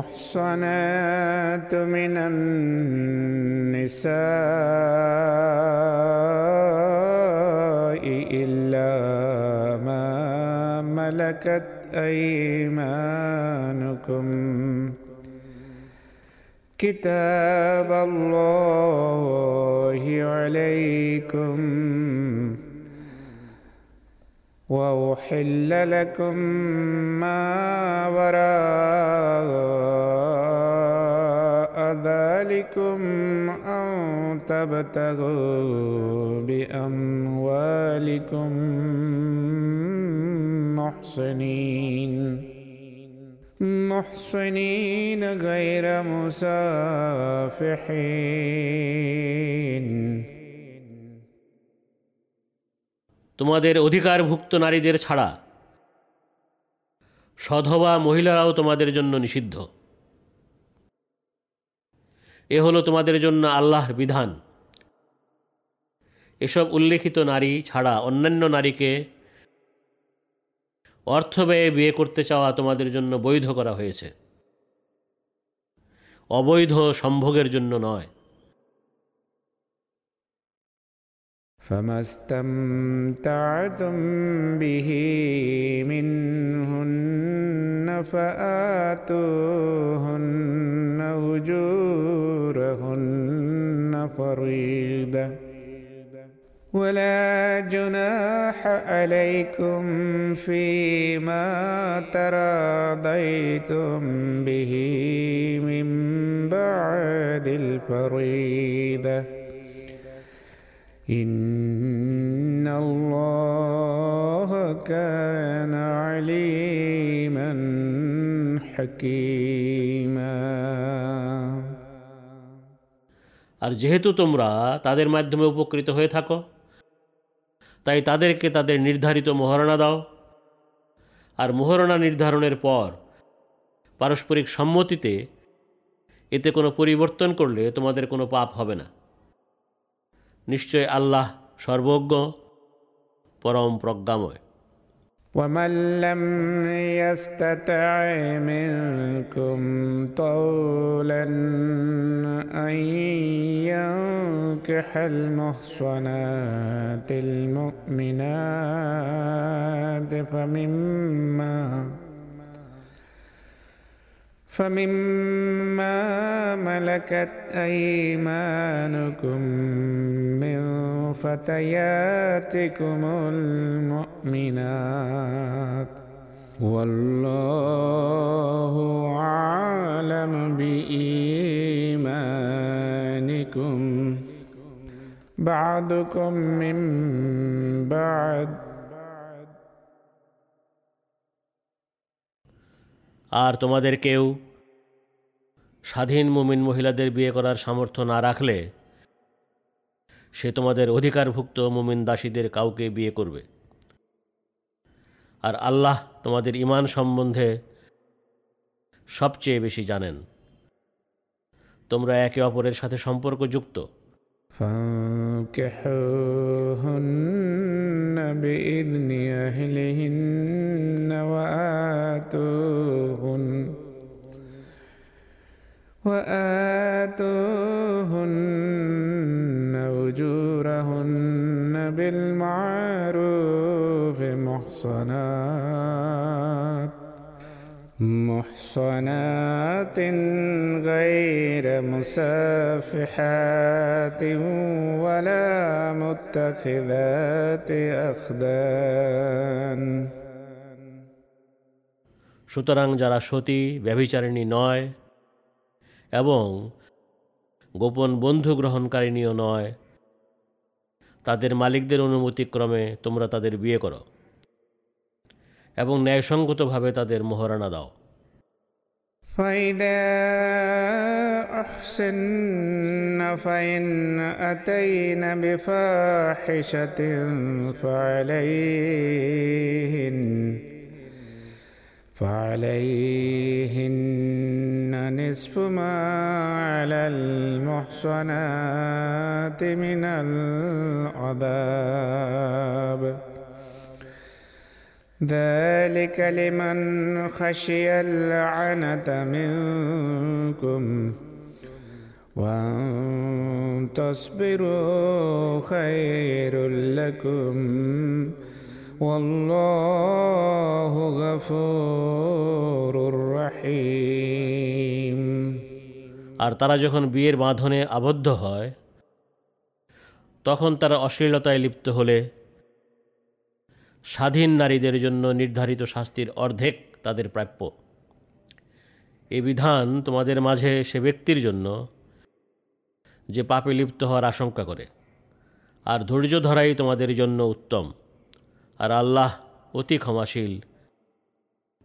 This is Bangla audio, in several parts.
والمحصنات من النساء إلا ما ملكت أيمانكم كتاب الله عليكم وأحل لكم ما وراء ذلكم أن تبتغوا بأموالكم محصنين. محصنين غير مسافحين. তোমাদের অধিকারভুক্ত নারীদের ছাড়া সধবা মহিলারাও তোমাদের জন্য নিষিদ্ধ। এ হলো তোমাদের জন্য আল্লাহর বিধান। এসব উল্লেখিত নারী ছাড়া অন্যান্য নারীকে অর্থ ব্যয়ে বিয়ে করতে চাওয়া তোমাদের জন্য বৈধ করা হয়েছে। অবৈধ সম্ভোগের জন্য নয়। فما استمتعتم به منهن فآتوهن أجورهن فريضة. ولا جناح عليكم فيما تراضيتم به من بعد الفريضة. إن الله كان عليما حكيما আর যেহেতু তোমরা তাদের মাধ্যমে উপকৃত হয়ে থাকো তাই তাদেরকে তাদের নির্ধারিত মোহরণা দাও আর মোহরণা নির্ধারণের পর পারস্পরিক সম্মতিতে এতে কোনো পরিবর্তন করলে তোমাদের কোনো পাপ হবে না নিশ্চয় আল্লাহ সর্বজ্ঞ পরম প্রজ্ঞাময় ومن لم يستطع منكم طولا أن ينكح المحصنات المؤمنات فمما فمما ملكت أيمانكم من فتياتكم المؤمنات والله أعلم بإيمانكم بعضكم من بعد আর তোমাদের কেউ স্বাধীন মুমিন মহিলাদের বিয়ে করার সামর্থ্য না রাখলে সে তোমাদের অধিকারভুক্ত মুমিন দাসীদের কাউকে বিয়ে করবে আর আল্লাহ তোমাদের ইমান সম্বন্ধে সবচেয়ে বেশি জানেন তোমরা একে অপরের সাথে সম্পর্কযুক্ত فانكحوهن بإذن أهلهن وآتوهن وآتوهن أجورهن بالمعروف محصنات محصنات غير مسافحات ولا متخذات أخدان সুতরাং যারা সতী ব্যভিচারিণী নয় এবং গোপন বন্ধু গ্রহণকারিণীও নয় তাদের মালিকদের অনুমতিক্রমে তোমরা তাদের বিয়ে করো এবং ন্যায়সঙ্গতভাবে তাদের মোহরানা দাও فإذا أحسن فإن أتين بفاحشة فعليهن فعليهن نصف ما على المحصنات من العذاب. ذلك لمن خشي العنة منكم وأن تصبروا خير لكم. والله غفور رحيم আর তারা যখন বিয়ের বাঁধনে আবদ্ধ হয় তখন তারা অশ্লীলতায় লিপ্ত হলে স্বাধীন নারীদের জন্য নির্ধারিত শাস্তির অর্ধেক তাদের প্রাপ্য এ বিধান তোমাদের মাঝে সে ব্যক্তির জন্য যে পাপে লিপ্ত হওয়ার আশঙ্কা করে আর ধৈর্য ধরাই তোমাদের জন্য উত্তম আর আল্লাহ অতি ক্ষমাশীল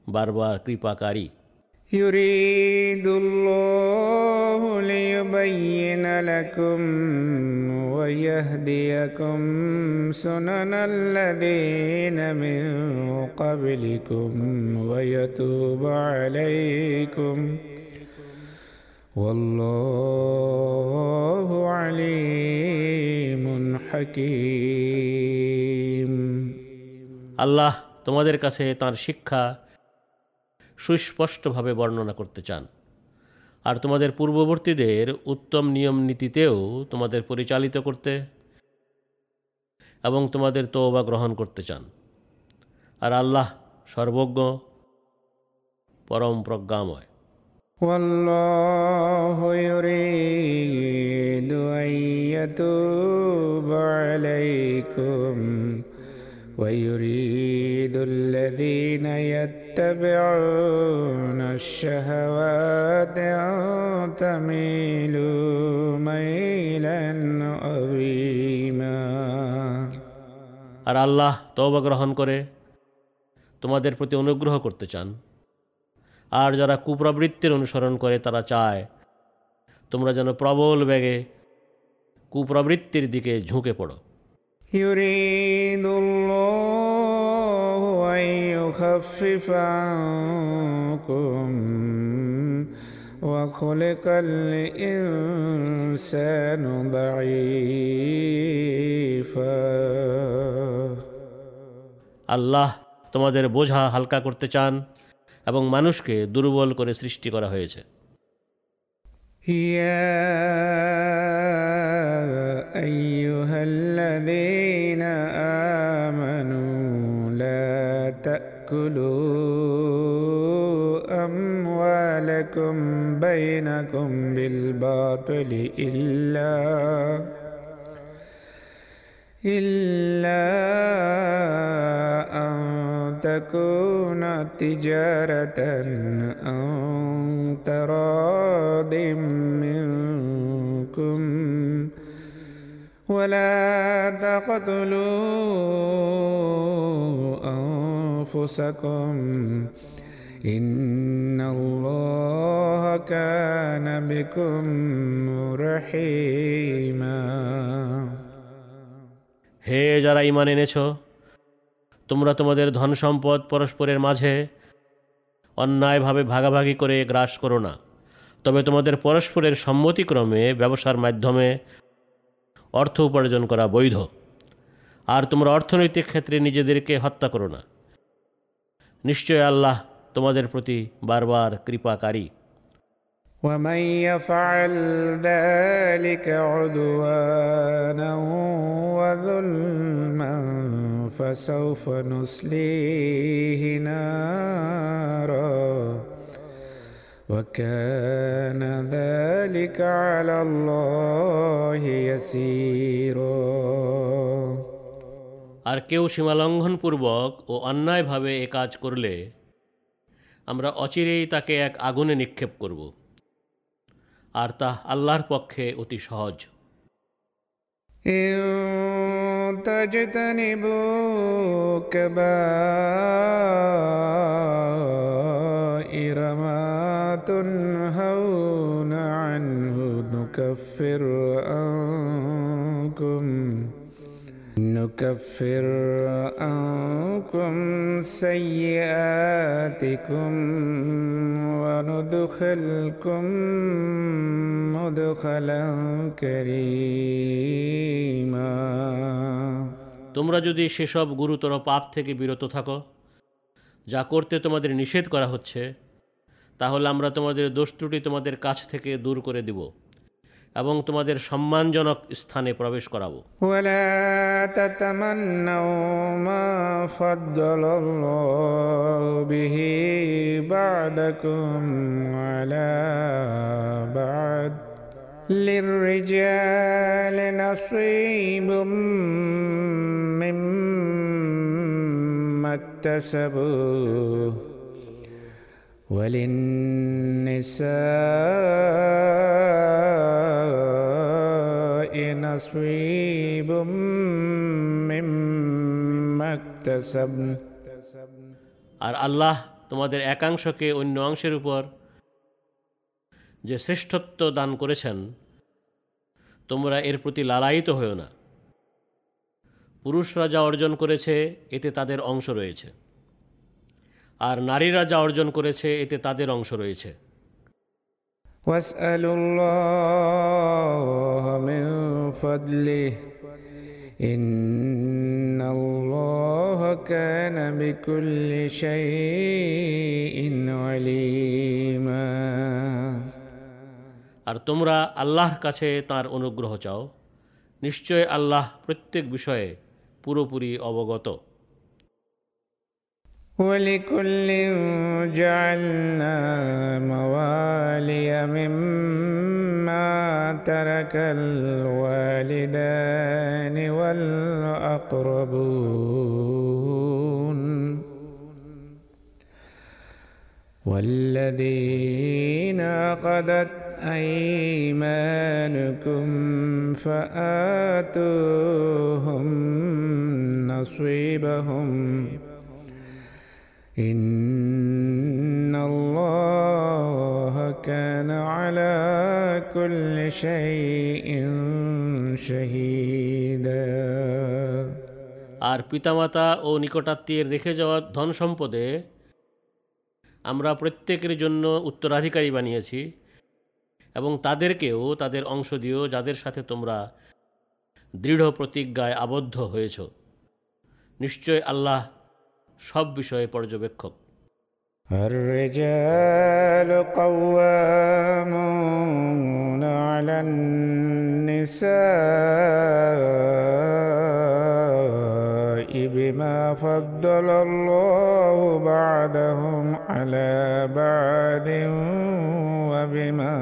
বারবার কৃপাকারী يريد الله ليبين لكم ويهديكم سنن الذين من قبلكم ويتوب عليكم والله عليم حكيم আল্লাহ তোমাদের কাছে তার শিক্ষা সুস্পষ্টভাবে বর্ণনা করতে চান আর তোমাদের পূর্ববর্তীদের উত্তম নিয়ম নীতিতেও তোমাদের পরিচালিত করতে এবং তোমাদের তওবা গ্রহণ করতে চান আর আল্লাহ সর্বজ্ঞ পরম প্রজ্ঞাময় والله يريد أن يتوب عليكم ويريد الذين يتبعون الشهوات أن تميلوا ميلا عظيما আর আল্লাহ তওবা গ্রহণ করে তোমাদের প্রতি অনুগ্রহ করতে চান আর যারা কুপ্রবৃত্তির অনুসরণ করে তারা চায় তোমরা যেন প্রবল বেগে কুপ্রবৃত্তির দিকে ঝুঁকে পড়ো يريد الله أن يخفف عنكم وخلق الإنسان ضعيفا আল্লাহ তোমাদের বোঝা হালকা করতে চান এবং মানুষকে দুর্বল করে সৃষ্টি করা হয়েছে يا أيها الذين آمنوا لا تأكلوا أموالكم بينكم بالباطل إلا إلا أن تكون تجارة أن تراض منكم ولا تقتلوا أنفسكم إن الله كان بكم رحيما হে যারা ইমান এনেছ তোমরা তোমাদের ধন সম্পদ পরস্পরের মাঝে অন্যায়ভাবে ভাগাভাগি করে গ্রাস করো না তবে তোমাদের পরস্পরের সম্মতিক্রমে ব্যবসার মাধ্যমে অর্থ উপার্জন করা বৈধ আর তোমরা অর্থনৈতিক ক্ষেত্রে নিজেদেরকে হত্যা করো না নিশ্চয় আল্লাহ তোমাদের প্রতি বারবার কৃপাকারী ومن يفعل ذلك عدوانا وظلما فسوف نصليه نارا وكان ذلك على الله يسيرا আর কেউ সীমালঙ্ঘনপূর্বক ও অন্যায়ভাবে এ কাজ করলে আমরা অচিরেই তাকে এক আগুনে নিক্ষেপ করব আর তা আল্লাহর পক্ষে অতি সহজ إن تجتنبوا كبائر ما تنهون عنه نكفر عنكم. نكفر عنكم سيئاتكم وندخلكم مدخلا كريما তোমরা যদি সেসব গুরুতর পাপ থেকে বিরত থাকো যা করতে তোমাদের নিষেধ করা হচ্ছে তাহলে আমরা তোমাদের দোষ ত্রুটি তোমাদের কাছ থেকে দূর করে দিব এবং তোমাদের সম্মানজনক স্থানে প্রবেশ করাবো ولا تتمنوا ما فضل الله به بعدكم على بعد للرجال نصيب مما اكتسبوا وللنساء نصيب مما اكتسبن আর আল্লাহ তোমাদের একাংশকে অন্য অংশের উপর যে শ্রেষ্ঠত্ব দান করেছেন তোমরা এর প্রতি লালায়িত হও না পুরুষরা যা অর্জন করেছে এতে তাদের অংশ রয়েছে আর নারীরা যা অর্জন করেছে এতে তাদের অংশ রয়েছে। আর তোমরা আল্লাহর কাছে তার অনুগ্রহ চাও। নিশ্চয় আল্লাহ প্রত্যেক বিষয়ে পুরোপুরি অবগত। ولكل جعلنا موالي مما ترك الوالدان والأقربون. والذين عقدت أيمانكم فآتوهم نصيبهم. إن الله كان على كل شيء شهيدا আর পিতামাতা ও নিকটাত্মীয়ের রেখে যাওয়া ধন সম্পদে আমরা প্রত্যেকের জন্য উত্তরাধিকারী বানিয়েছি এবং তাদেরকেও তাদের অংশ দিও যাদের সাথে তোমরা দৃঢ় প্রতিজ্ঞায় আবদ্ধ হয়েছ নিশ্চয় আল্লাহ সব বিষয়ে পর্যবেক্ষক الرجال قوامون على النساء بما فضل الله بعدهم على بعد وبما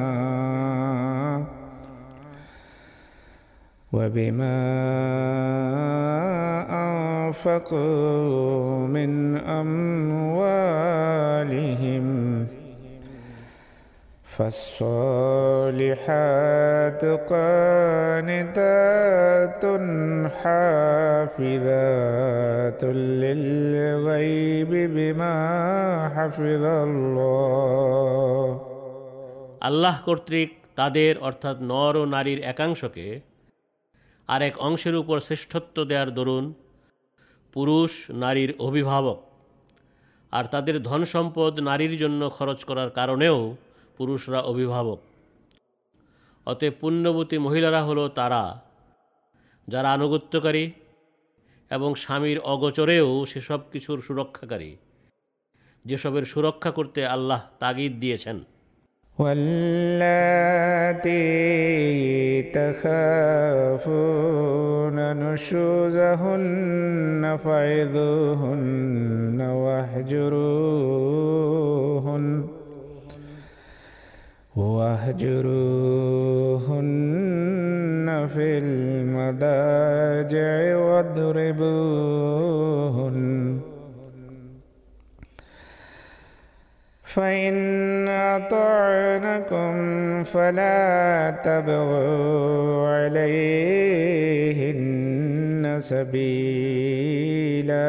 وبما أنفقوا من أموالهم فالصالحات قانتات حافظات للغيب بما حفظ الله আল্লাহ কর্তৃক তাদের অর্থাৎ নর ও নারীর একাংশকে আর এক অংশের উপর শ্রেষ্ঠত্ব দেওয়ার দরুন পুরুষ, নারীর অভিভাবক। আর তাদের ধন সম্পদ নারীর জন্য খরচ করার কারণেও পুরুষরা অভিভাবক। অতএব পুণ্যবতী মহিলারা হলো তারা, যারা আনুগত্যকারী এবং স্বামীর অগোচরেও সেসব কিছুর সুরক্ষাকারী। যেসবের সুরক্ষা করতে আল্লাহ তাগিদ দিয়েছেন। واللاتي تخافون نشوزهن فعظوهن واهجروهن واهجروهن في المضاجع واضربوهن فإن أطعنكم فلا تبغوا عليهن سبيلا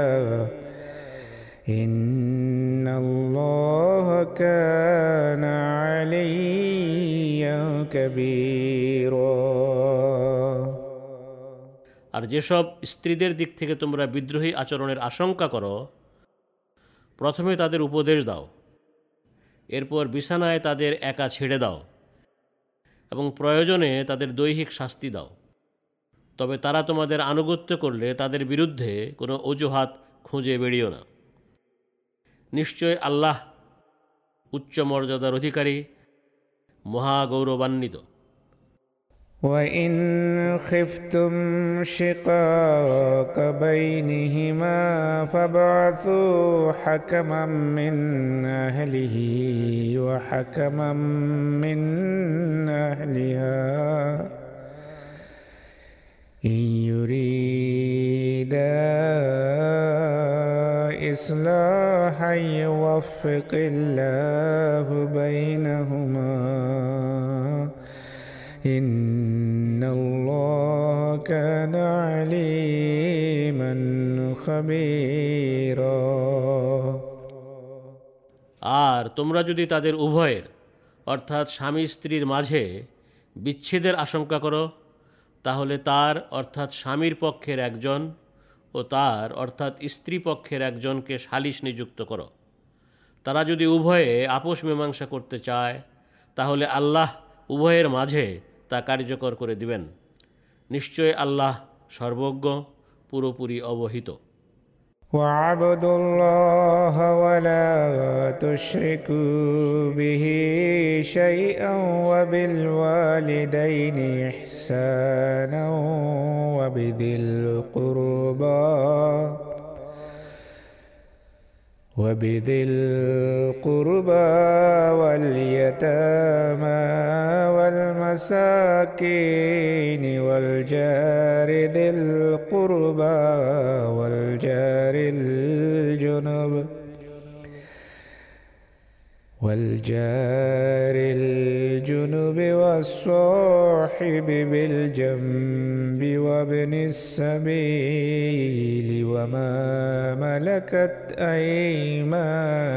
إن الله كان عليا كبيرا আর যেসব স্ত্রীদের দিক থেকে তোমরা বিদ্রোহী আচরণের আশঙ্কা করো প্রথমে তাদের উপদেশ দাও এরপর বিছানায় তাদের একা ছেড়ে দাও এবং প্রয়োজনে তাদের দৈহিক শাস্তি দাও। তবে তারা তোমাদের আনুগত্য করলে তাদের বিরুদ্ধে কোনো অজুহাত খুঁজে বেরিও না। নিশ্চয় আল্লাহ উচ্চ মর্যাদার অধিকারী, মহাগৌরবান্বিত। وإن خفتم شقاق بينهما فابعثوا حكما من أهله وحكما من أهلها. إن يريدا إصلاحا يوفق الله بينهما. إن الله كان عليما خبيرا আর তোমরা যদি তাদের উভয়ের অর্থাৎ স্বামী স্ত্রীর মাঝে বিচ্ছেদের আশঙ্কা করো তাহলে তার অর্থাৎ স্বামীর পক্ষের একজন ও তার অর্থাৎ স্ত্রী পক্ষের একজনকে সালিশ নিযুক্ত করো তারা যদি উভয়ে আপোষ মীমাংসা করতে চায় তাহলে আল্লাহ উভয়ের মাঝে তা কার্যকর করে দিবেন নিশ্চয় আল্লাহ সর্বজ্ঞ পুরোপুরি অবহিত واعبدوا الله ولا تشركوا به شيئا وبالوالدين إحسانا وبذي القربى وبذي القربى واليتامى والمساكين والجار ذي القربى والجار الجنب والجار الجنب والصاحب بالجنب وابن السبيل وما ملكت أيمانكم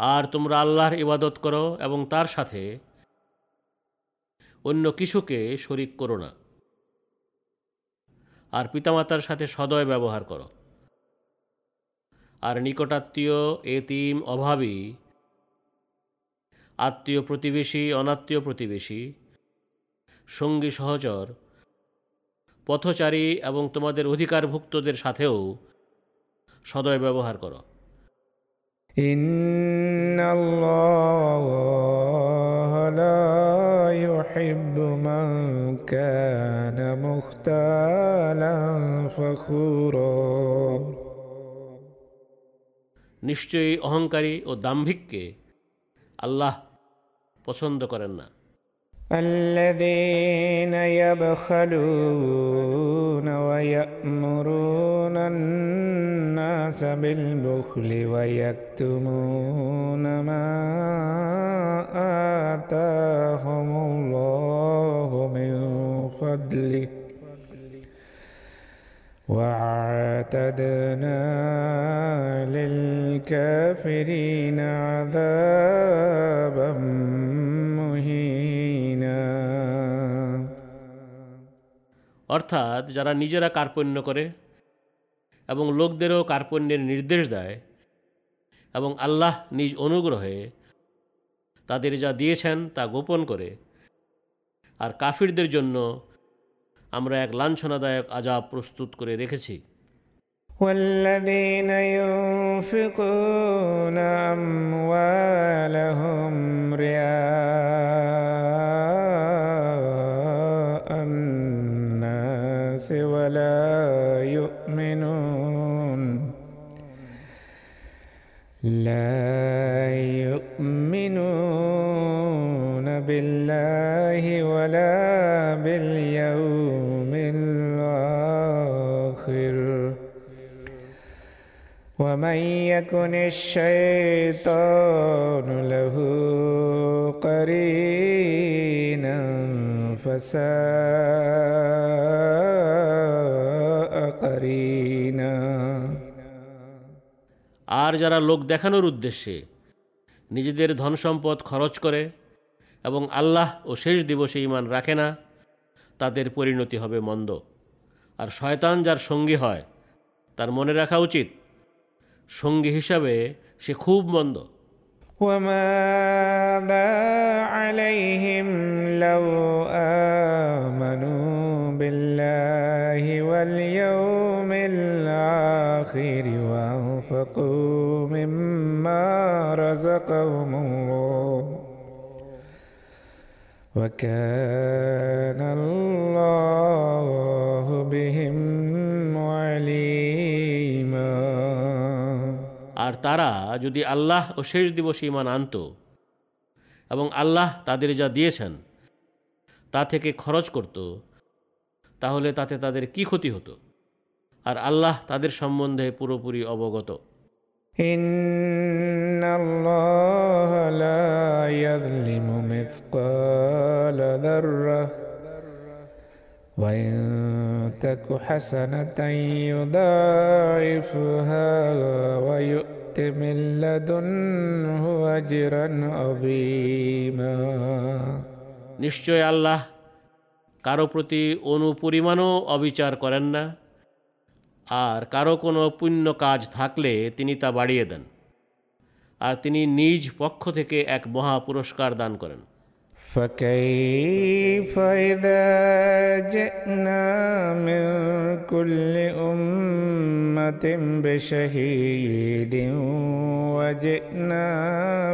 আর তোমরা আল্লাহর ইবাদত করো এবং তার সাথে অন্য কিছুকে শরিক করো না আর পিতামাতার সাথে সদয় ব্যবহার করো আর নিকটাত্মীয় এতিম অভাবী আত্মীয় প্রতিবেশী অনাত্মীয় প্রতিবেশী সঙ্গী সহচর পথচারী এবং তোমাদের অধিকারভুক্তদের সাথেও সদয় ব্যবহার করো। নিশ্চয়ই অহংকারী ও দাম্ভিককে আল্লাহ পছন্দ করেন না الذين يبخلون ويأمرون الناس بالبخل ويكتمون ما آتاهم الله من فضله واعتدنا للكافرين عذابا অর্থাৎ যারা নিজেরা কার্পণ্য করে এবং লোকদেরও কার্পণ্যের নির্দেশ দেয় এবং আল্লাহ নিজ অনুগ্রহে তাদের যা দিয়েছেন তা গোপন করে আর কাফিরদের জন্য আমরা এক লাঞ্ছনাদায়ক আজাব প্রস্তুত করে রেখেছি والذين ينفقون أموالهم رئاء الناس ولا يؤمنون. لا يؤمنون بالله ولا باليوم الآخر. ومن يكن الشيطان له قرينا আর যারা লোক দেখানোর উদ্দেশ্যে নিজেদের ধন সম্পদ খরচ করে এবং আল্লাহ ও শেষ দিবসে ইমান রাখে না, তাদের পরিণতি হবে মন্দ। আর শয়তান যার সঙ্গী হয়, তার মনে রাখা উচিত, সঙ্গী হিসাবে সে খুব মন্দ। وماذا عليهم لو آمنوا بالله واليوم الآخر وأنفقوا مما رزقهم الله وكان الله بهم তারা যদি আল্লাহ ও শেষ দিবসে ইমান আনত এবং আল্লাহ তাদের যা দিয়েছেন তা থেকে খরচ করত তাহলে তাতে তাদের কি ক্ষতি হতো আর আল্লাহ তাদের সম্বন্ধে পুরোপুরি অবগত إن الله لا يظلم مثقال ذرة وإن تك حسنة يضاعفها ويؤت من لدنه أجرا عظيما নিশ্চয় আল্লাহ কারো প্রতি অনুপরিমাণও অবিচার করেন না আর কারো কোনো পুণ্য কাজ থাকলে তিনি তা বাড়িয়ে দেন আর তিনি নিজ পক্ষ থেকে এক মহা পুরস্কার দান করেন فكيف إذا جئنا من كل أمة بشهيد وجئنا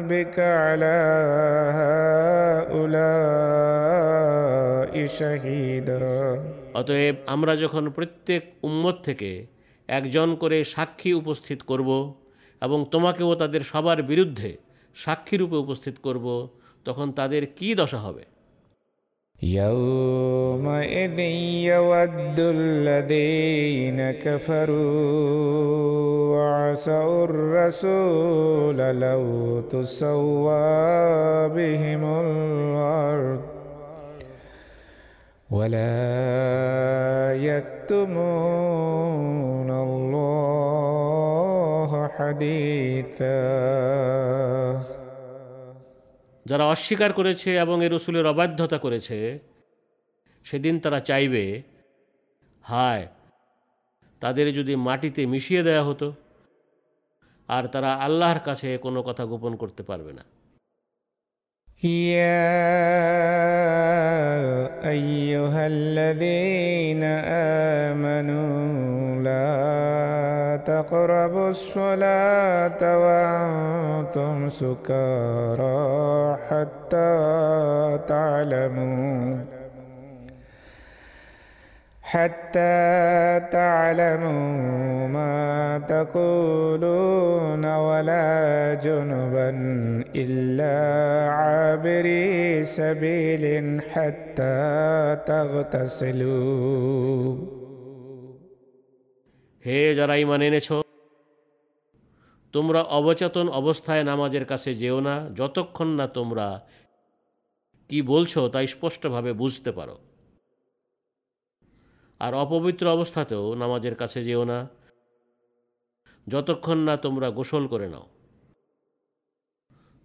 بك على هؤلاء شهيدا অতএব আমরা যখন প্রত্যেক উম্মত থেকে একজন করে সাক্ষী উপস্থিত করব এবং তোমাকেও তাদের সবার বিরুদ্ধে সাক্ষীরূপে উপস্থিত করব তখন তাদের কি দশা হবে يومئذ يود الذين كفروا وعصوا الرسول لو تسوى بهم الأرض ولا يكتمون الله حديثا যারা অস্বীকার করেছে এবং এ রসুলের অবাধ্যতা করেছে, সেদিন তারা চাইবে, হায়, তাদের যদি মাটিতে মিশিয়ে দেয়া হতো, আর তারা আল্লাহর কাছে কোনো কথা গোপন করতে পারবে না। يا أيها الذين آمنوا لا تقربوا الصلاة وأنتم سكارى حتى تعلموا حتى تعلموا ما تقولون ولا جنبا إلا عابري سبيل حتى تغتسلوا হে যারা ইমান এনেছ তোমরা অবচেতন অবস্থায় নামাজের কাছে যেও না যতক্ষণ না তোমরা কি বলছো তা স্পষ্টভাবে বুঝতে পারো আর অপবিত্র অবস্থাতেও নামাজের কাছে যেও না যতক্ষণ না তোমরা গোসল করে নাও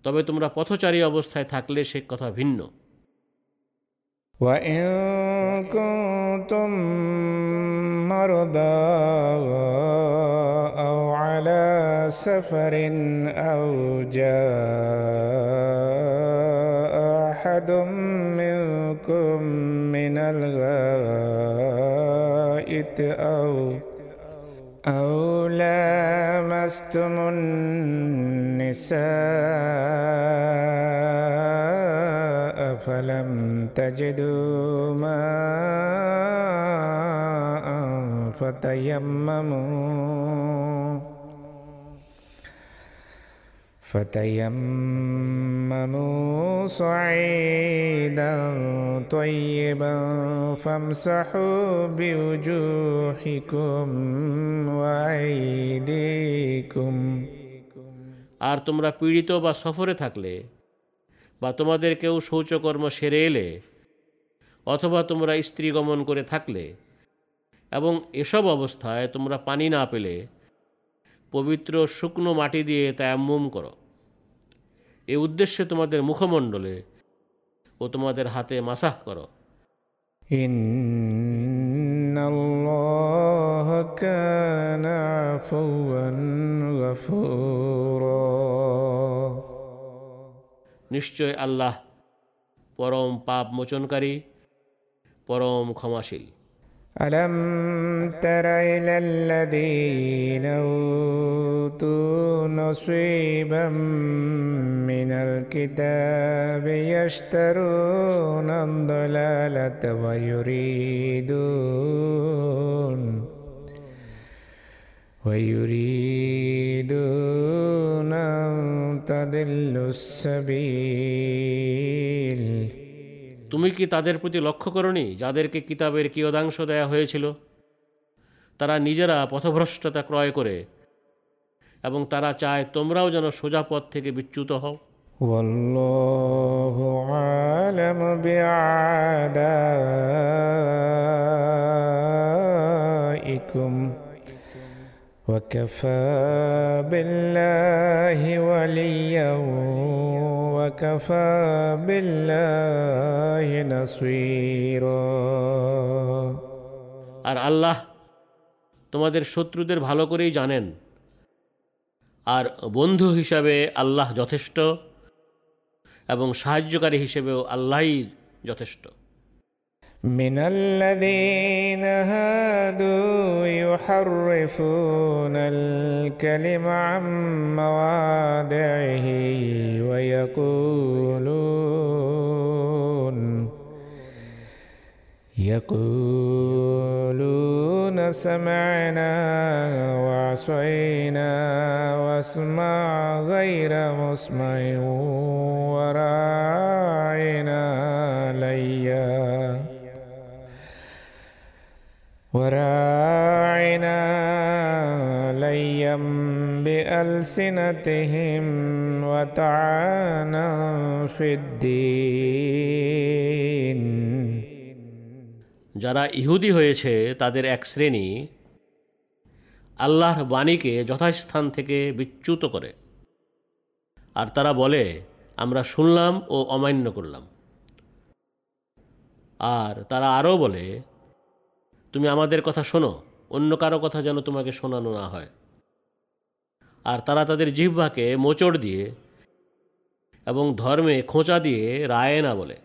তবে তোমরা পথচারী অবস্থায় থাকলে সে কথা ভিন্ন وإن كنتم مرضى أو على سفر أو جاء أحد منكم من الغائط أو أو لامستم النساء فلم تجدوا ماء فتيمموا فتيمموا صعيدا طيبا فامسحوا بوجوهكم وأيديكم আর তোমরা পীড়িত বা সফরে থাকলে বা তোমাদের কেউ শৌচকর্ম সেরে এলে অথবা তোমরা স্ত্রী গমন করে থাকলে এবং এসব অবস্থায় তোমরা পানি না পেলে পবিত্র শুকনো মাটি দিয়ে তায়াম্মুম করো এ উদ্দেশ্যে তোমাদের মুখমণ্ডলে ও তোমাদের হাতে মাসাহ করো। নিশ্চয় আল্লাহ পরম পাপ মোচনকারী পরম ক্ষমাশীল। ألم تر إلى الذين أوتوا نصيبا من الكتاب يشترون الضلالة ويريدون ويريدون أن تضلوا السبيل. তুমি কি তাদের প্রতি লক্ষ্য করনি যাদেরকে কিতাবের কিয়দাংশ দেয়া হয়েছিল তারা নিজেরা পথভ্রষ্টতা ক্রয় করে এবং তারা চায় তোমরাও যেন সোজা পথ থেকে বিচ্যুত হও والله عالم بأعدائكم وكفى بالله وليا وكفى بالله نصيرا আর আল্লাহ তোমাদের শত্রুদের ভালো করেই জানেন আর বন্ধু হিসাবে আল্লাহ যথেষ্ট এবং সাহায্যকারী হিসেবেও আল্লাহই যথেষ্ট من الذين هادوا يحرفون الكلم عن مواضعه ويقولون يقولون سمعنا وعصينا واسمع غير مسمع وراعنا ليا. وراعنا ليا بألسنتهم وطعنا في الدين যারা ইহুদি হয়েছে তাদের এক শ্রেণী আল্লাহর বাণীকে যথাস্থান থেকে বিচ্যুত করে আর তারা বলে আমরা শুনলাম ও অমান্য করলাম আর তারা আরও বলে তুমি আমাদের কথা শোনো অন্য কারো কথা যেন তোমাকে শোনানো না হয় আর তারা তাদের জিহ্বাকে মোচড় দিয়ে এবং ধর্মে খোঁচা দিয়ে রায় না বলে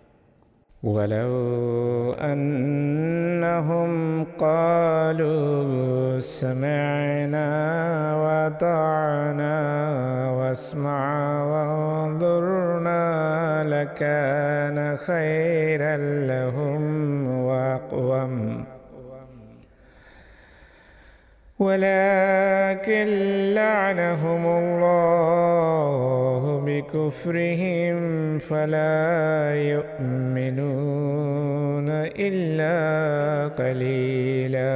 ولو أنهم قالوا سمعنا وأطعنا واسمع وانظرنا لكان خيرا لهم وأقوم ولكن لعنهم الله بكفرهم فلا يؤمنون إلا قليلا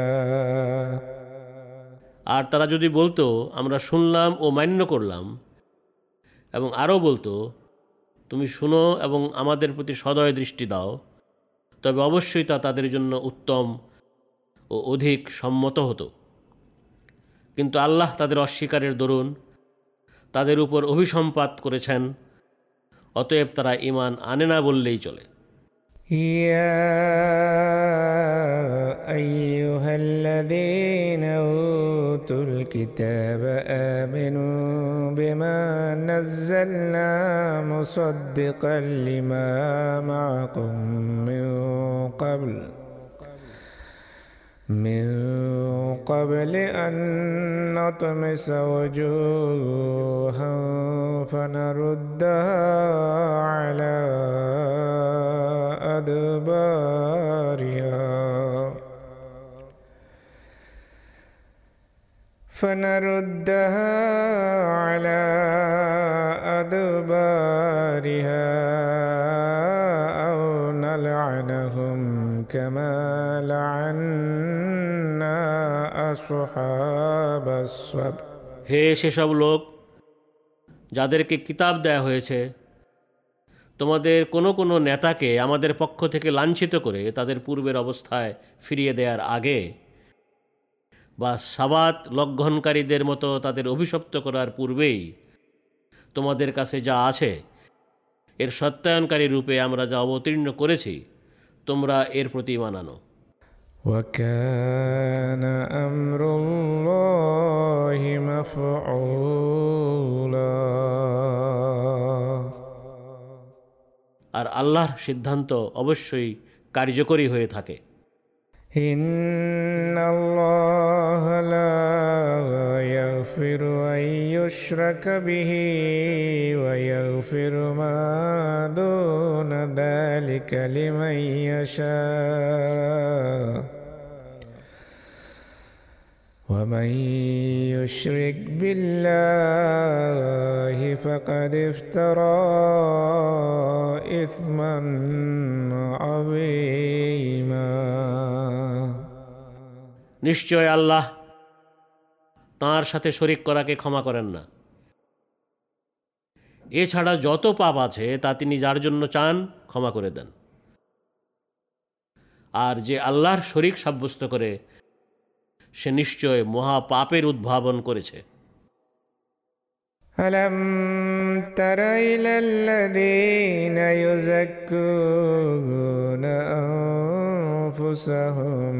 আর তারা যদি বলতো আমরা শুনলাম ও মান্য করলাম এবং আরও বলতো তুমি শুনো এবং আমাদের প্রতি সদয় দৃষ্টি দাও তবে অবশ্যই তা তাদের জন্য উত্তম ও অধিক সম্মত হতো কিন্তু আল্লাহ তাদের অস্বীকারের দরুন তাদের উপর অভিসম্পাত করেছেন অতএব তারা ইমান আনে না বললেই চলে يا أيها الذين أوتوا الكتاب آمنوا بما نزلنا مصدقا لما معكم من قبل من قبل أن نطمس وجوها فنردها على أدبارها. فنردها على أدبارها أو نلعنهم كما لعنا أصحاب السبت হে সেসব লোক যাদেরকে কিতাব দেয়া হয়েছে তোমাদের কোনো কোনো নেতাকে আমাদের পক্ষ থেকে লাঞ্ছিত করে তাদের পূর্বের অবস্থায় ফিরিয়ে দেওয়ার আগে বা সাবাত লঙ্ঘনকারীদের মতো তাদের অভিশপ্ত করার পূর্বেই তোমাদের কাছে যা আছে এর সত্যায়নকারী রূপে আমরা যা অবতীর্ণ করেছি তোমরা এর প্রতি মানানো وكان أمر الله مفعولا আর আল্লাহর সিদ্ধান্ত অবশ্যই কার্যকরী হয়ে থাকে إن الله لا يغفر أن يشرك به ويغفر ما دون ذلك لمن يشاء ومن يشرك بالله فقد افترى إثما عظيما নিশ্চয় আল্লাহ তার সাথে শরিক করাকে ক্ষমা করেন না এছাড়া যত পাপ আছে তা তিনি যার জন্য চান ক্ষমা করে দেন আর যে আল্লাহর শরিক সাব্যস্ত করে সে নিশ্চয় মহা পাপের উদ্ভাবন করেছে ألم تر إلى الذين يزكون أنفسهم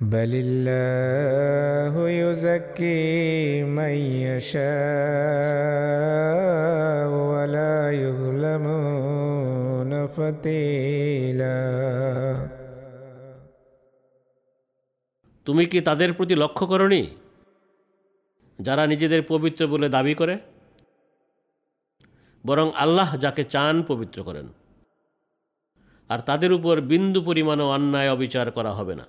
بل الله يزكي من يشاء ولا يظلمون فتيلا তুমি কি তাদের প্রতি লক্ষ্য করনি যারা নিজেদের পবিত্র বলে দাবি করে বরং আল্লাহ যাকে চান পবিত্র করেন আর তাদের উপর বিন্দু পরিমাণও অন্যায় অবিচার করা হবে না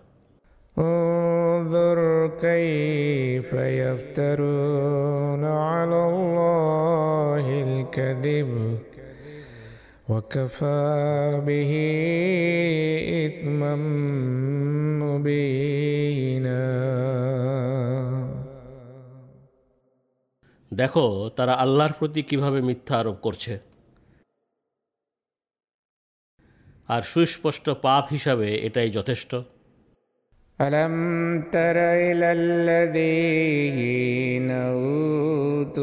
انظر كيف يفترون على الله الكذب وكفى به إثما مبينا দেখো তারা আল্লাহর প্রতি কিভাবে মিথ্যা আরোপ করছে আর সুস্পষ্ট পাপ হিসাবে এটাই যথেষ্ট ألم تر إلى الذين أوتوا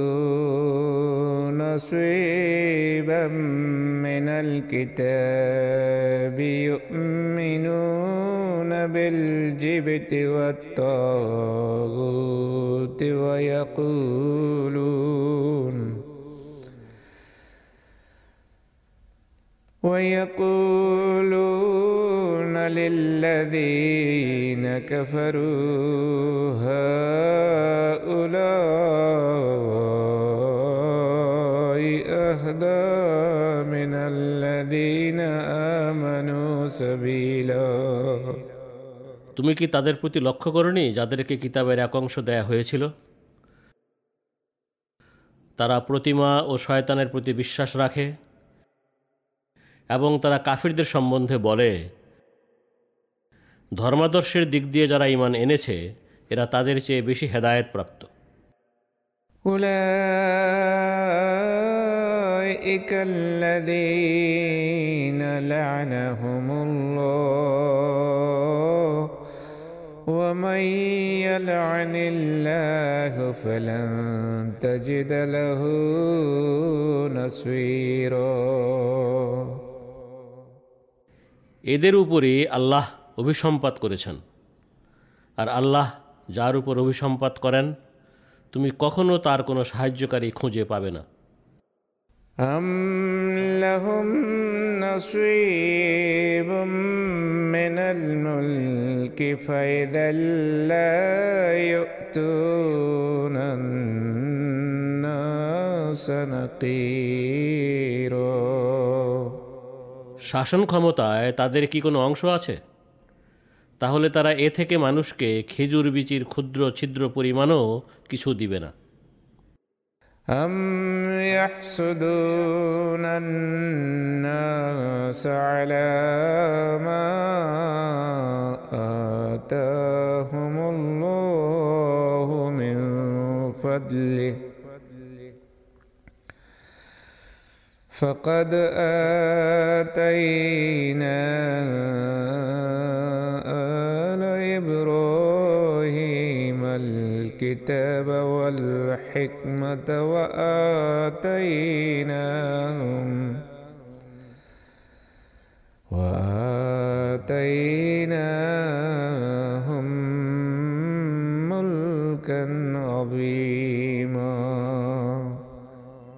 نصيبا من الكتاب يؤمنون بالجبت والطاغوت ويقولون ويقولون للذين كفروا هؤلاء أهدى من الذين آمنوا سبيلا তুমি কি তাদের প্রতি লক্ষ্য করনি যাদেরকে কিতাবের এক অংশ দেয়া হয়েছিল তারা প্রতিমা ও শয়তানের প্রতি বিশ্বাস রাখে এবং তারা কাফিরদের সম্বন্ধে বলে ধর্মাদর্শের দিক দিয়ে যারা ইমান এনেছে এরা তাদের চেয়ে বেশি হেদায়েত প্রাপ্ত أولئك الذين لعنهم الله ومن يلعن الله فلن تجد له نصيرا এদের উপরই আল্লাহ অভিসম্পাত করেছেন আর আল্লাহ যার উপর অভিসম্পাত করেন তুমি কখনো তার কোনো সাহায্যকারী খুঁজে পাবে না أم لهم نصيب من الملك فإذا لا يؤتون الناس نقيرا শাসন ক্ষমতায় তাদের কি কোনো অংশ আছে তাহলে তারা এ থেকে মানুষকে খেজুর বিচির ক্ষুদ্র ছিদ্র পরিমাণও কিছু দিবে না أم يحسدون الناس على ما آتاهم الله من فضله فقد آتينا آل إبراهيم الكتاب والحكمة وآتيناهم وآتيناهم ملكا عظيما.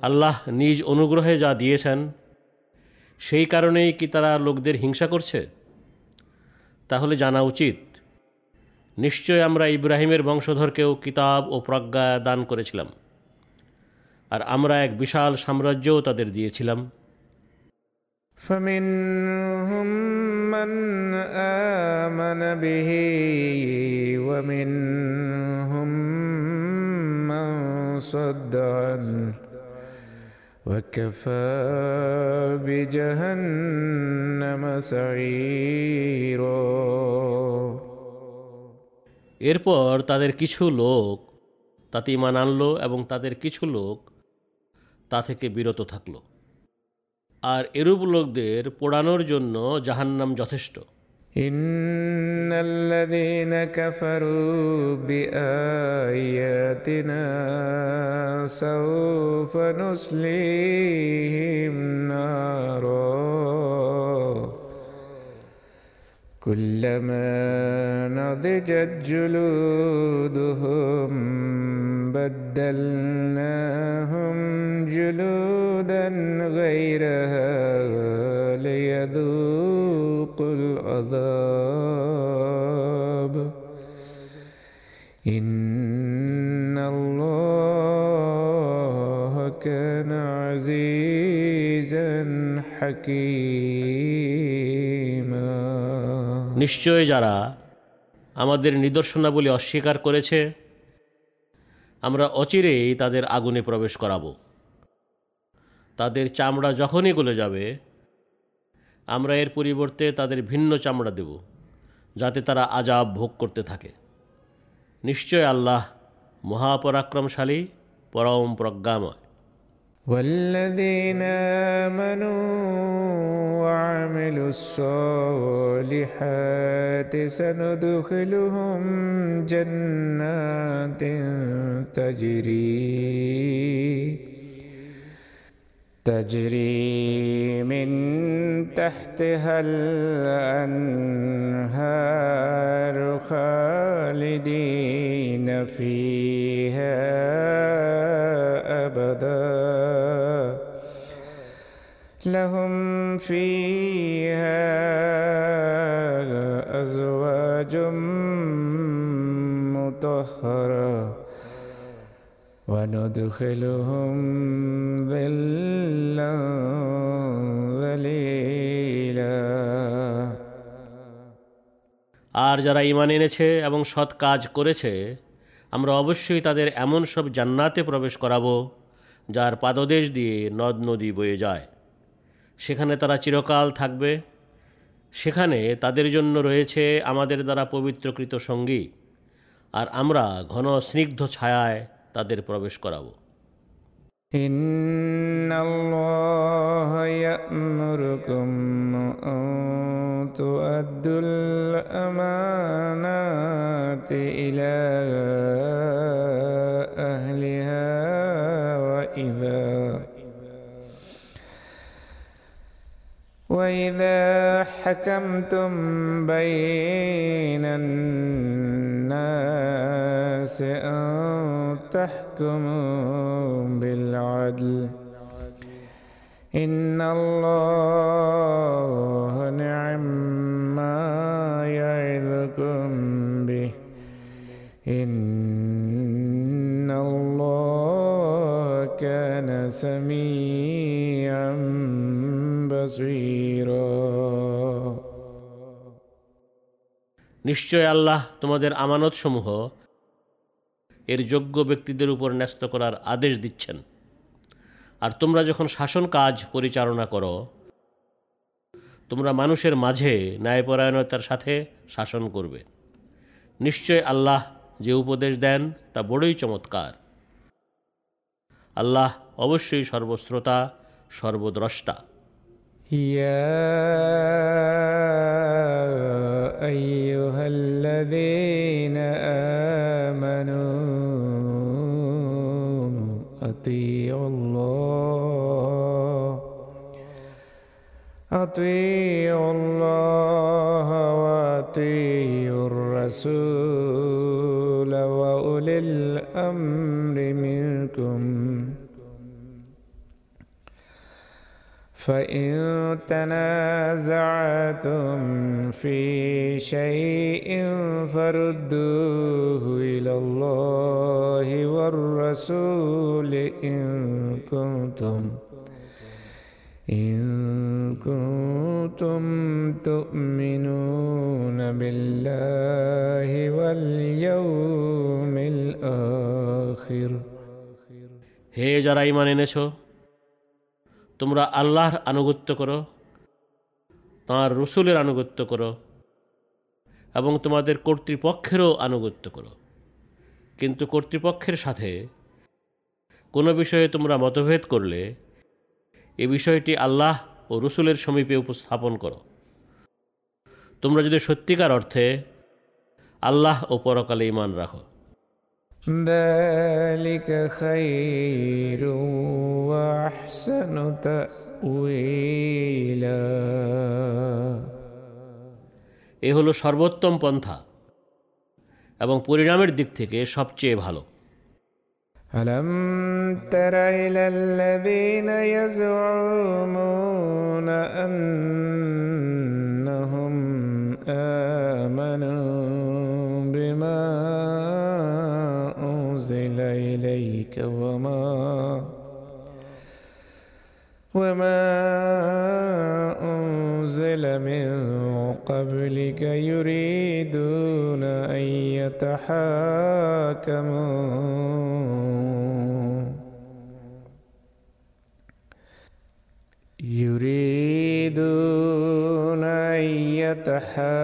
আল্লাহ নিজ অনুগ্রহে যা দিয়েছেন সেই কারণেই কি তারা লোকদের হিংসা করছে তাহলে জানা উচিত নিশ্চয় আমরা ইব্রাহিমের বংশধরকেও কিতাব ও প্রজ্ঞা দান করেছিলাম আর আমরা এক বিশাল সাম্রাজ্যও তাদের দিয়েছিলাম فمنهم من آمن به ومنهم من صد عنه وكفى بجهنم سعيرا এরপর তাদের কিছু লোক তাতে ইমান আনলো এবং তাদের কিছু লোক তা থেকে বিরত থাকলো আর এরূপ লোকদের পোড়ানোর জন্য জাহান্নাম যথেষ্ট إن الذين كفروا بآياتنا سوف نصليهم نارا كلما نضجت جلودهم بدلناهم جلودا غيرها ليذوقوا العذاب إن الله كان عزيزا حكيما নিশ্চয় যারা আমাদের নিদর্শনাবলী অস্বীকার করেছে আমরা অচিরেই তাদের আগুনে প্রবেশ করাব তাদের চামড়া যখনই গলে যাবে আমরা এর পরিবর্তে তাদের ভিন্ন চামড়া দেব যাতে তারা আজাব ভোগ করতে থাকে নিশ্চয় আল্লাহ মহাপরাক্রমশালী পরম প্রজ্ঞাময় والذين آمنوا وعملوا الصالحات سندخلهم جنات تجري تجري من تحتها الأنهار خالدين فيها أبدا. لهم فيها أزواج مطهرة. وندخلهم ظلا ظليلا আর যারা ইমান এনেছে এবং সৎ কাজ করেছে আমরা অবশ্যই তাদের এমন সব জান্নাতে প্রবেশ করাবো যার পাদদেশ দিয়ে নদ নদী বয়ে যায় সেখানে তারা চিরকাল থাকবে সেখানে তাদের জন্য রয়েছে আমাদের দ্বারা পবিত্রকৃত সঙ্গী আর আমরা ঘন স্নিগ্ধ ছায়ায় তাদের প্রবেশ করাবো إن الله يأمركم أن تؤدوا الأمانات إلى أهلها وإذا وإذا حكمتم بين নিশ্চয় আল্লাহ তোমাদের আমানতসমূহ এর যোগ্য ব্যক্তিদের উপর ন্যস্ত করার আদেশ দিচ্ছেন। আর তোমরা যখন শাসন কাজ পরিচালনা করো, তোমরা মানুষের মাঝে ন্যায়পরায়ণতার সাথে শাসন করবে। নিশ্চয় আল্লাহ যে উপদেশ দেন তা বড়ই চমৎকার। আল্লাহ অবশ্যই সর্বশ্রোতা, সর্বদ্রষ্টা। يا أيها الذين آمنوا أطيعوا الله أطيعوا الله وأطيعوا الرسول وأولي الأمر منكم. فإن تنازعتم في شيء فردوه إلى الله والرسول إن كنتم إن كنتم تؤمنون بالله واليوم الآخر হে যারা ইমান এনেছ তোমরা আল্লাহর আনুগত্য করো, তাঁর রসুলের আনুগত্য করো এবং তোমাদের কর্তৃপক্ষেরও আনুগত্য করো। কিন্তু কর্তৃপক্ষের সাথে কোনো বিষয়ে তোমরা মতভেদ করলে, এ বিষয়টি আল্লাহ ও রসুলের সমীপে উপস্থাপন করো। তোমরা যদি সত্যিকার অর্থে আল্লাহ ও পরকালে ইমান রাখো। ذلك خير وأحسن تأويلا এ হলো সর্বোত্তম পন্থা এবং পরিণামের দিক থেকে সবচেয়ে ভালো ألم تر إلى الذين يزعمون أنهم آمنوا وما أنزل من قبلك يريدون أن يتحاكموا. يريدون أن يتحاكموا.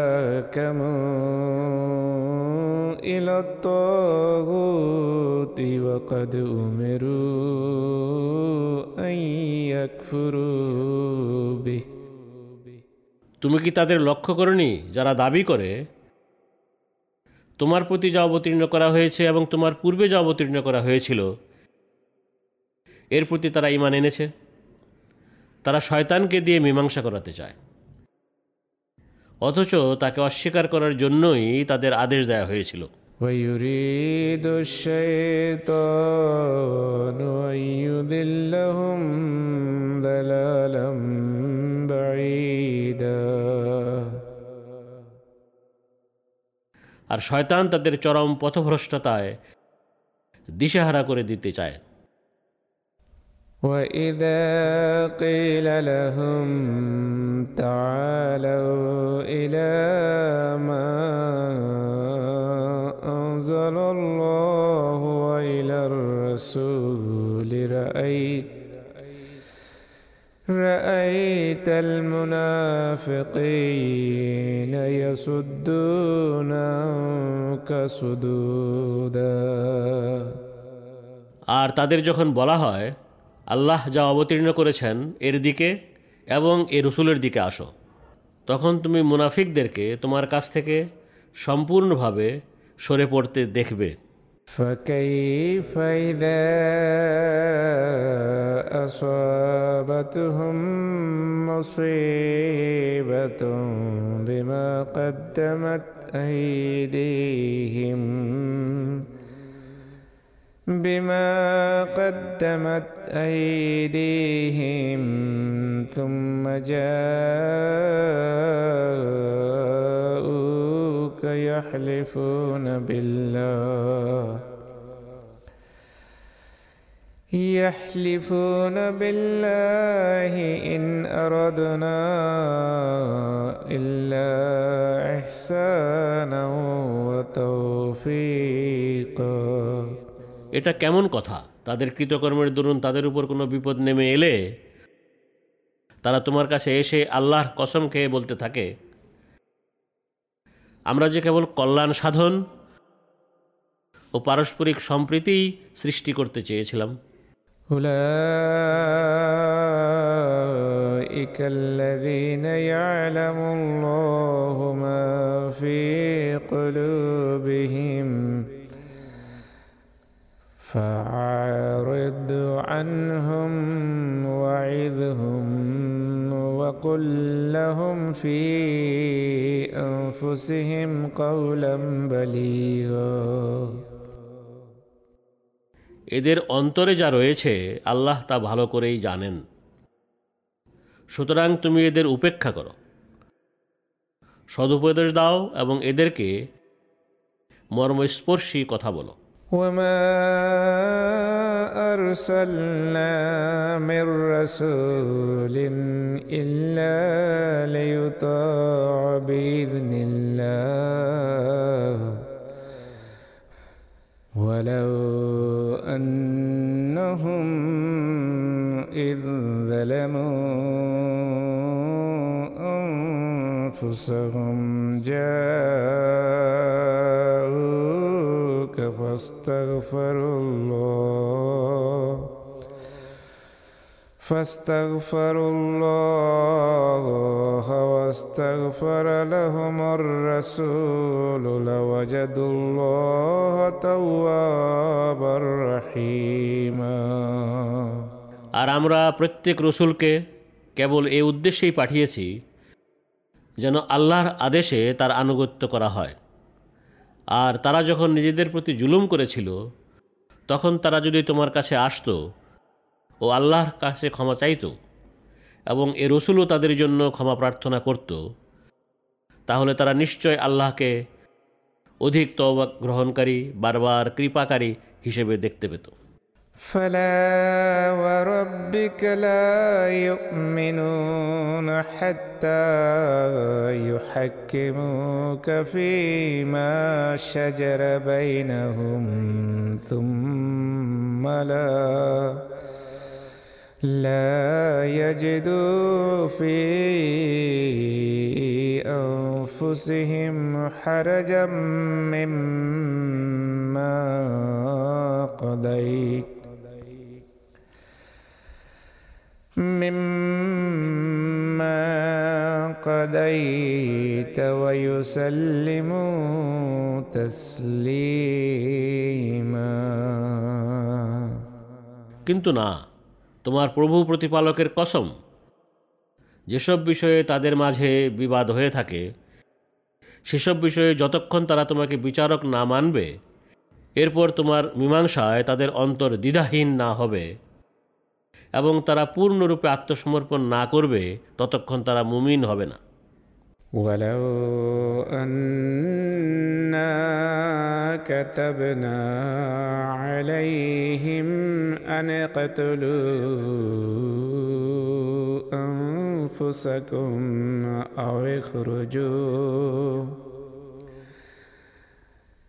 إلى الطاغوت وقد أمروا أن يكفروا به তুমি কি তাদের লক্ষ্য করনি যারা দাবি করে তোমার প্রতি যা অবতীর্ণ করা হয়েছে এবং তোমার পূর্বে যা অবতীর্ণ করা হয়েছিল এর প্রতি তারা ইমান এনেছে তারা শয়তানকে দিয়ে মীমাংসা করাতে চায় অথচ তাকে অস্বীকার করার জন্যই তাদের আদেশ দেওয়া হয়েছিল ويريد الشيطان أن يذلهم ضلالا بعيدا আর শয়তান তাদের চরম পথভ্রষ্টতায় দিশেহারা করে দিতে চায় وإذا قيل لهم تعالوا إلى ما أنزل الله وإلى الرسول رأيت رأيت المنافقين يصدون عنك صدودا আর তাদের যখন বলা হয় আল্লাহ যা অবতীর্ণ করেছেন এর দিকে এবং এ রসুলের দিকে আসো তখন তুমি মুনাফিকদেরকে তোমার কাছ থেকে সম্পূর্ণভাবে সরে পড়তে দেখবে فكيف إذا أصابتهم مصيبة بما قدمت أيديهم بما قدمت أيديهم ثم جاءوك يحلفون بالله يحلفون بالله إن أردنا إلا إحسانا وتوفيقا এটা কেমন কথা তাদের কৃতকর্মের দরুন তাদের উপর কোনো বিপদ নেমে এলে তারা তোমার কাছে এসে আল্লাহর কসম খেয়ে বলতে থাকে আমরা যে কেবল কল্যাণ সাধন ও পারস্পরিক সম্প্রীতিই সৃষ্টি করতে চেয়েছিলাম أولئك الذين يعلم الله ما في قلوبهم فأعرض عنهم وعظهم وقل لهم في أنفسهم قولا بليغا এদের অন্তরে যা রয়েছে আল্লাহ তা ভালো করেই জানেন সুতরাং তুমি এদের উপেক্ষা করো সদুপদেশ দাও এবং এদেরকে মর্মস্পর্শী কথা বলো وما أرسلنا من رسول إلا ليطاع بإذن الله ولو أنهم إذ ظلموا أنفسهم جاءوك فاستغفروا الله فاستغفروا الله واستغفر لهم الرسول لوجدوا الله توابا رحيما আর আমরা প্রত্যেক রসুলকে কেবল এই উদ্দেশ্যেই পাঠিয়েছি যেন আল্লাহর আদেশে তার আনুগত্য করা হয় আর তারা যখন নিজেদের প্রতি জুলুম করেছিল, তখন তারা যদি তোমার কাছে আসতো, ও আল্লাহর কাছে ক্ষমা চাইত এবং এ রসুলও তাদের জন্য ক্ষমা প্রার্থনা করত, তাহলে তারা নিশ্চয় আল্লাহকে অধিক তবাক গ্রহণকারী, বারবার কৃপাকারী হিসেবে দেখতে পেত। فلا وربك لا يؤمنون حتى يحكموك فيما شجر بينهم ثم لا لا يجدوا في أنفسهم حرجا مما قضيت. مما قضيت ويسلموا تسليما কিন্তু না তোমার প্রভু প্রতিপালকের কসম যেসব বিষয়ে তাদের মাঝে বিবাদ হয়ে থাকে সেসব বিষয়ে যতক্ষণ তারা তোমাকে বিচারক না মানবে এরপর তোমার মীমাংসায় তাদের অন্তর দ্বিধাহীন না হবে এবং তারা পূর্ণরূপে আত্মসমর্পণ না করবে ততক্ষণ তারা মুমিন হবে না ولو أنا كتبنا عليهم أن اقتلوا أنفسكم أو اخرجوا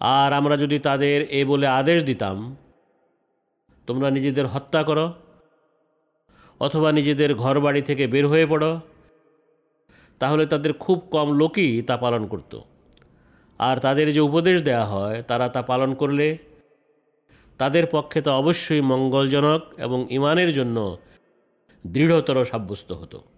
আর আমরা যদি তাদের এ বলে আদেশ দিতাম, তোমরা নিজেদের হত্যা করো, অথবা নিজেদের ঘরবাড়ি থেকে বের হয়ে পড়ো, তাহলে তাদের খুব কম লোকই তা পালন করত। আর তাদের যে উপদেশ দেয়া হয়, তারা তা পালন করলে তাদের পক্ষে তা অবশ্যই মঙ্গলজনক এবং ইমানের জন্য দৃঢ়তর সাব্যস্ত হতো।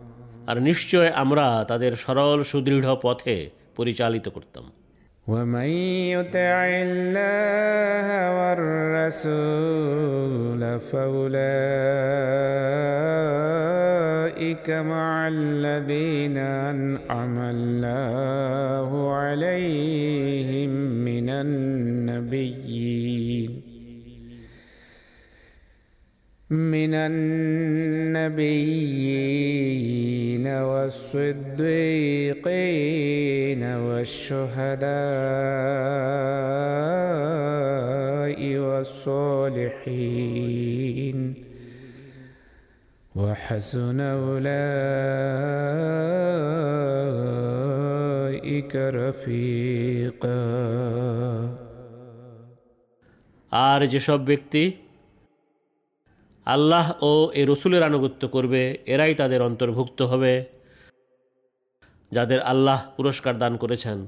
আর নিশ্চয় আমরা তাদের সরল সুদৃঢ় পথে পরিচালিত করতাম ومن يطع الله والرسول فأولئك مع الذين أنعم الله عليهم من النبيين من النبيين والصديقين والشهداء والصالحين وحسن أولئك رفيقا আর যেসব ব্যক্তি আল্লাহ ও এ রসুলের আনুগত্য করবে এরাই তাদের অন্তর্ভুক্ত হবে যাদের আল্লাহ পুরস্কার দান করেছেন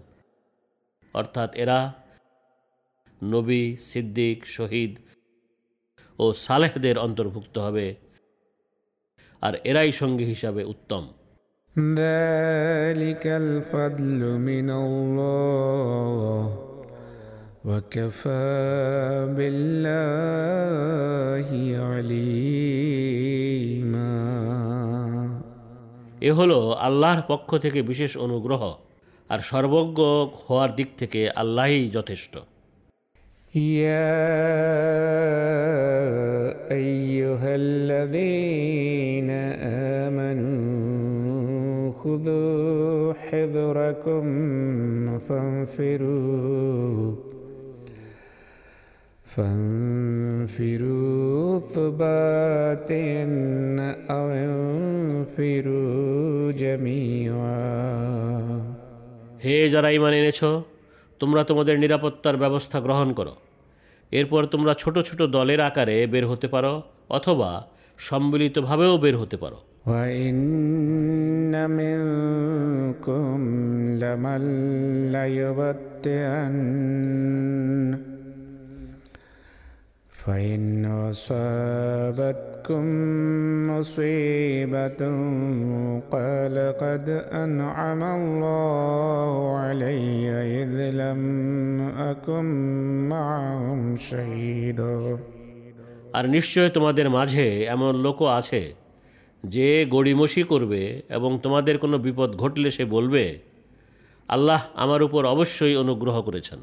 অর্থাৎ এরা নবী সিদ্দিক শহীদ ও সালেহদের অন্তর্ভুক্ত হবে আর এরাই সঙ্গী হিসাবে উত্তম ذلك الفضل من الله وكفى بالله عليما এ হলো আল্লাহর পক্ষ থেকে বিশেষ অনুগ্রহ আর সর্বজ্ঞ হওয়ার দিক থেকে আল্লাহই যথেষ্ট يا أيها الذين آمنوا خذوا حذركم فانفروا فانفروا ثبات أو انفروا جميعا হে যারা ইমান এনেছ তোমরা তোমাদের নিরাপত্তার ব্যবস্থা গ্রহণ করো এরপর তোমরা ছোট ছোট দলের আকারে বের হতে পারো অথবা সম্মিলিতভাবেও বের হতে পারো وإن منكم لمن ليبطئن فإن أصابتكم مصيبة قال قد أنعم الله علي إذ لم أكن معهم شهيدا আর নিশ্চয় তোমাদের মাঝে এমন লোকও আছে যে গড়িমসি করবে এবং তোমাদের কোনো বিপদ ঘটলে সে বলবে আল্লাহ আমার উপর অবশ্যই অনুগ্রহ করেছেন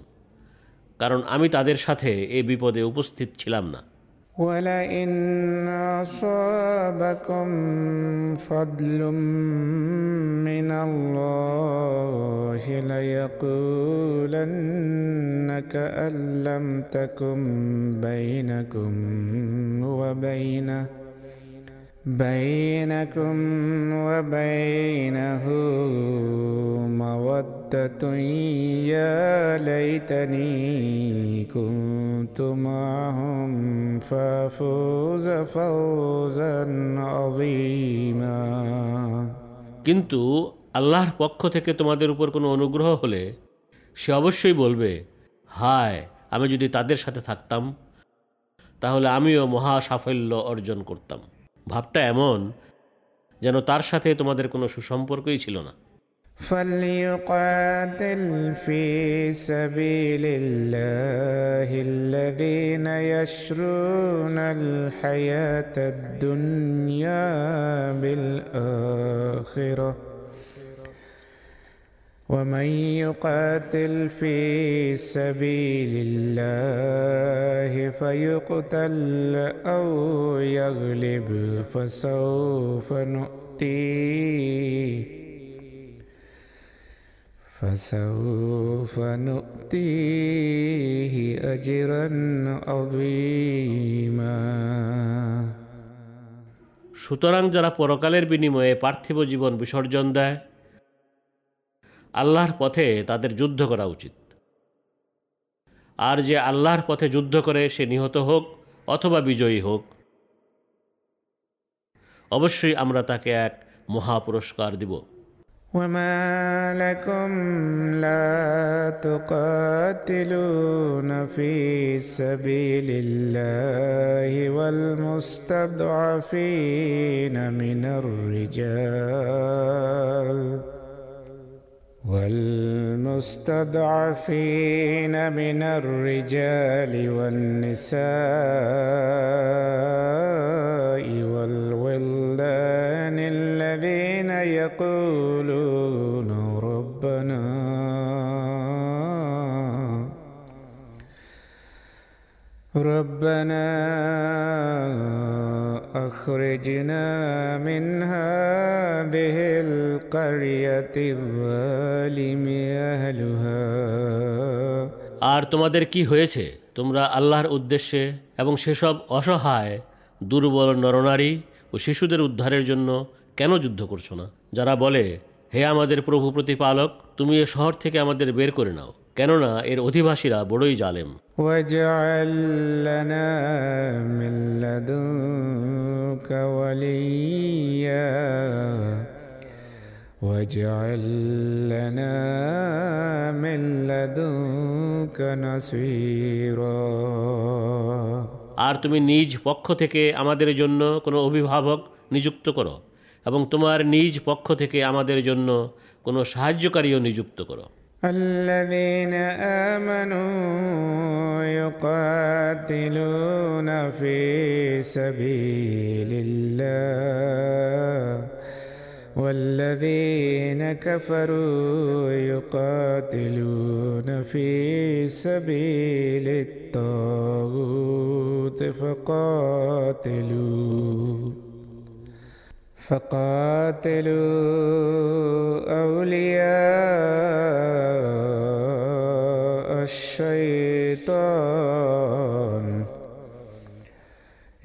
কারণ আমি তাদের সাথে এই বিপদে উপস্থিত ছিলাম না ولئن أصابكم فضل من الله ليقولن كأن لم تكن بينكم وبينه بينكم وبينه مودة يا ليتني كنت معهم فافوز فوزا عظيما কিন্তু আল্লাহর পক্ষ থেকে তোমাদের উপর কোনো অনুগ্রহ হলে সে অবশ্যই বলবে হায় আমি যদি তাদের সাথে থাকতাম তাহলে আমিও মহা সাফল্য অর্জন করতাম ভাবটা এমন যেন তার সাথে তোমাদের কোনো সুসম্পর্কই ছিল না فليقاتل في سبيل الله الذين يشرون الحياة الدنيا بالآخرة ومن يقاتل في سبيل الله فيقتل أو يغلب فسوف نؤتيه فسوف نؤتيه أجرا عظيما সুতরাং যারা পরকালের বিনিময়ে পার্থিব জীবন বিসর্জন দেয় আল্লাহর পথে তাদের যুদ্ধ করা উচিত আর যে আল্লাহর পথে যুদ্ধ করে সে নিহত হোক অথবা বিজয়ী হোক অবশ্যই আমরা তাকে এক মহা পুরস্কার দিব وما لكم لا تقاتلون في سبيل الله والمستضعفين من الرجال والمستضعفين من الرجال والنساء والولدان الذين يقولون ربنا ربنا أخرجنا من هذه القرية الظالم أهلها আর তোমাদের কি হয়েছে তোমরা আল্লাহর উদ্দেশ্যে এবং সেসব অসহায় দুর্বল নরনারী ও শিশুদের উদ্ধারের জন্য কেন যুদ্ধ করছো না যারা বলে হে আমাদের প্রভু প্রতিপালক তুমি এ শহর থেকে আমাদের বের করে নাও কেননা এর অধিবাসীরা বড়ই জালেম। আর তুমি নিজ পক্ষ থেকে আমাদের জন্য কোনো অভিভাবক নিযুক্ত করো এবং তোমার নিজ পক্ষ থেকে আমাদের জন্য কোনো সাহায্যকারীও নিযুক্ত করো। الذين آمنوا يقاتلون في سبيل الله والذين كفروا يقاتلون في سبيل الطاغوت فقاتلوا. فقاتلوا أولياء الشيطان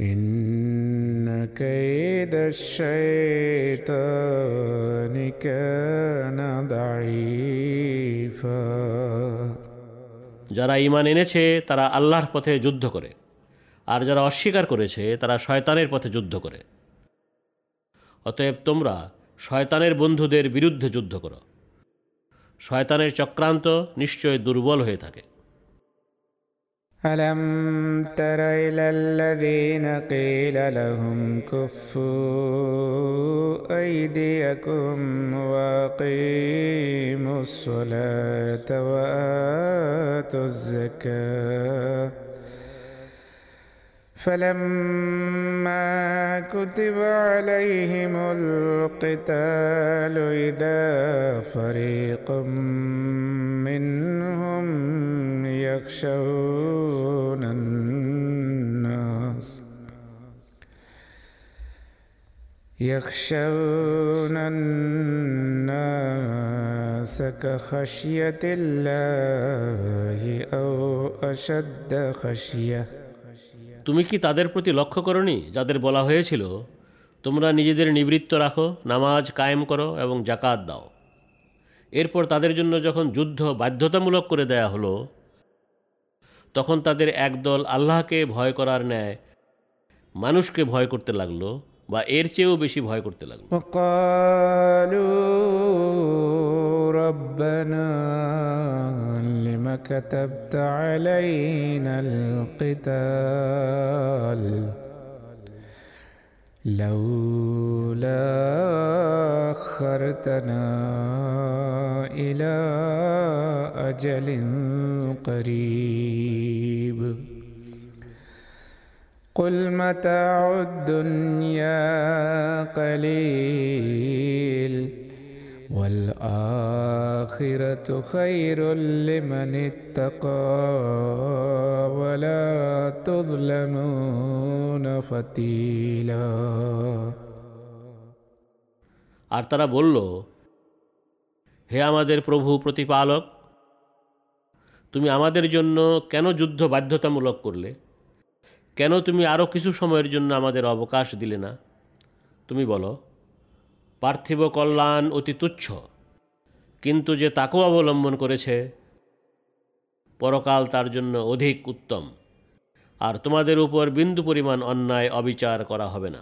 إن كيد الشيطان كان ضعيفا যারা ঈমান এনেছে তারা আল্লাহর পথে যুদ্ধ করে আর যারা অস্বীকার করেছে তারা শয়তানের পথে যুদ্ধ করে অতএব তোমরা শয়তানের বন্ধুদের বিরুদ্ধে যুদ্ধ করো শয়তানের চক্রান্ত নিশ্চয় দুর্বল হয়ে থাকে ألم تر إلى الذين قيل لهم كفوا أيديكم وأقيموا الصلاة وآتوا الزكاة فلما كتب عليهم القتال إذا فريق منهم يخشون الناس يخشون الناس كخشية الله أو أشد خشية তুমি কি তাদের প্রতি লক্ষ্য করনি, যাদের বলা হয়েছিল, তোমরা নিজেদের নিবৃত্ত রাখো, নামাজ কায়েম করো এবং জাকাত দাও এরপর তাদের জন্য যখন যুদ্ধ বাধ্যতামূলক করে দেয়া হলো, তখন তাদের একদল আল্লাহকে ভয় করার ন্যায় মানুষকে ভয় করতে লাগল। বা এর চেয়েও বেশি ভয় করতে লাগলো وقالوا ربنا لم كتبت علينا القتال لولا أخرتنا إلى أجل قريب قل متاع الدنيا قليل والآخرة خير لمن اتقى ولا تظلمون فتيلا আর তারা বলল হে আমাদের প্রভু প্রতিপালক তুমি আমাদের জন্য কেন যুদ্ধ বাধ্যতামূলক করলে কেন তুমি আরও কিছু সময়ের জন্য আমাদের অবকাশ দিলে না? তুমি বলো, পার্থিব কল্যাণ অতি তুচ্ছ, কিন্তু যে তাকেও অবলম্বন করেছে, পরকাল তার জন্য অধিক উত্তম, আর তোমাদের উপর বিন্দু পরিমাণ অন্যায় অবিচার করা হবে না।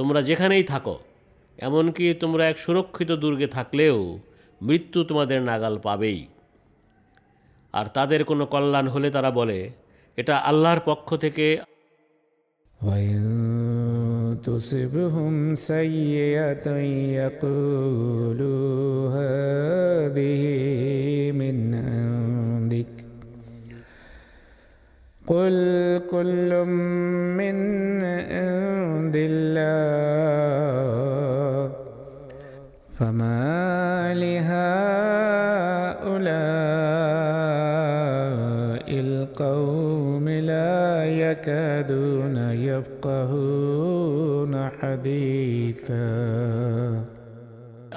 তোমরা যেখানেই থাকো এমনকি তোমরা এক সুরক্ষিত দুর্গে থাকলেও মৃত্যু তোমাদের নাগাল পাবেই আর তাদের কোনো কল্যাণ হলে তারা বলে এটা আল্লাহর পক্ষ থেকে وإن تصبهم سيئة يقولوا هذه من عندك قل كل من عند الله فما لهؤلاء القوم لا يكادون يفقهون حديثا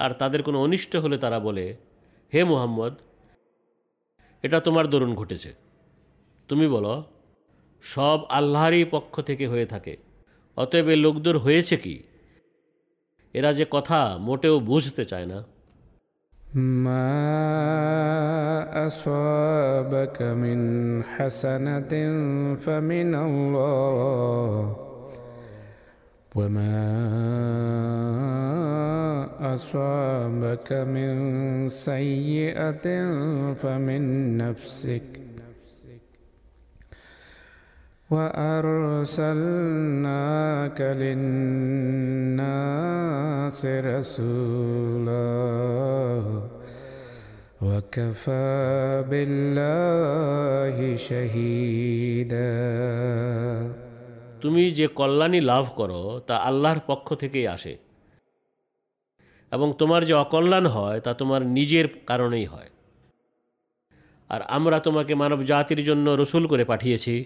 আর তাদের কোনো অনিষ্ট হলে তারা বলে হে মুহাম্মদ এটা তোমার দরুন ঘটেছে তুমি বলো সব আল্লাহরই পক্ষ থেকে হয়ে থাকে অতএব এ লোকদের হয়েছে কি এরা যে কথা মোটেও বুঝতে চায় না ما أصابك من حسنة فمن الله وما أصابك من سيئة فمن نفسك وأرسلناك للناس رسولا وكفى بالله شهيدا তুমি যে কল্যাণী লাভ করো তা আল্লাহর পক্ষ থেকেই আসে এবং তোমার যে অকল্যাণ হয় তা তোমার নিজের কারণেই হয় আর আমরা তোমাকে মানব জাতির জন্য রসুল করে পাঠিয়েছি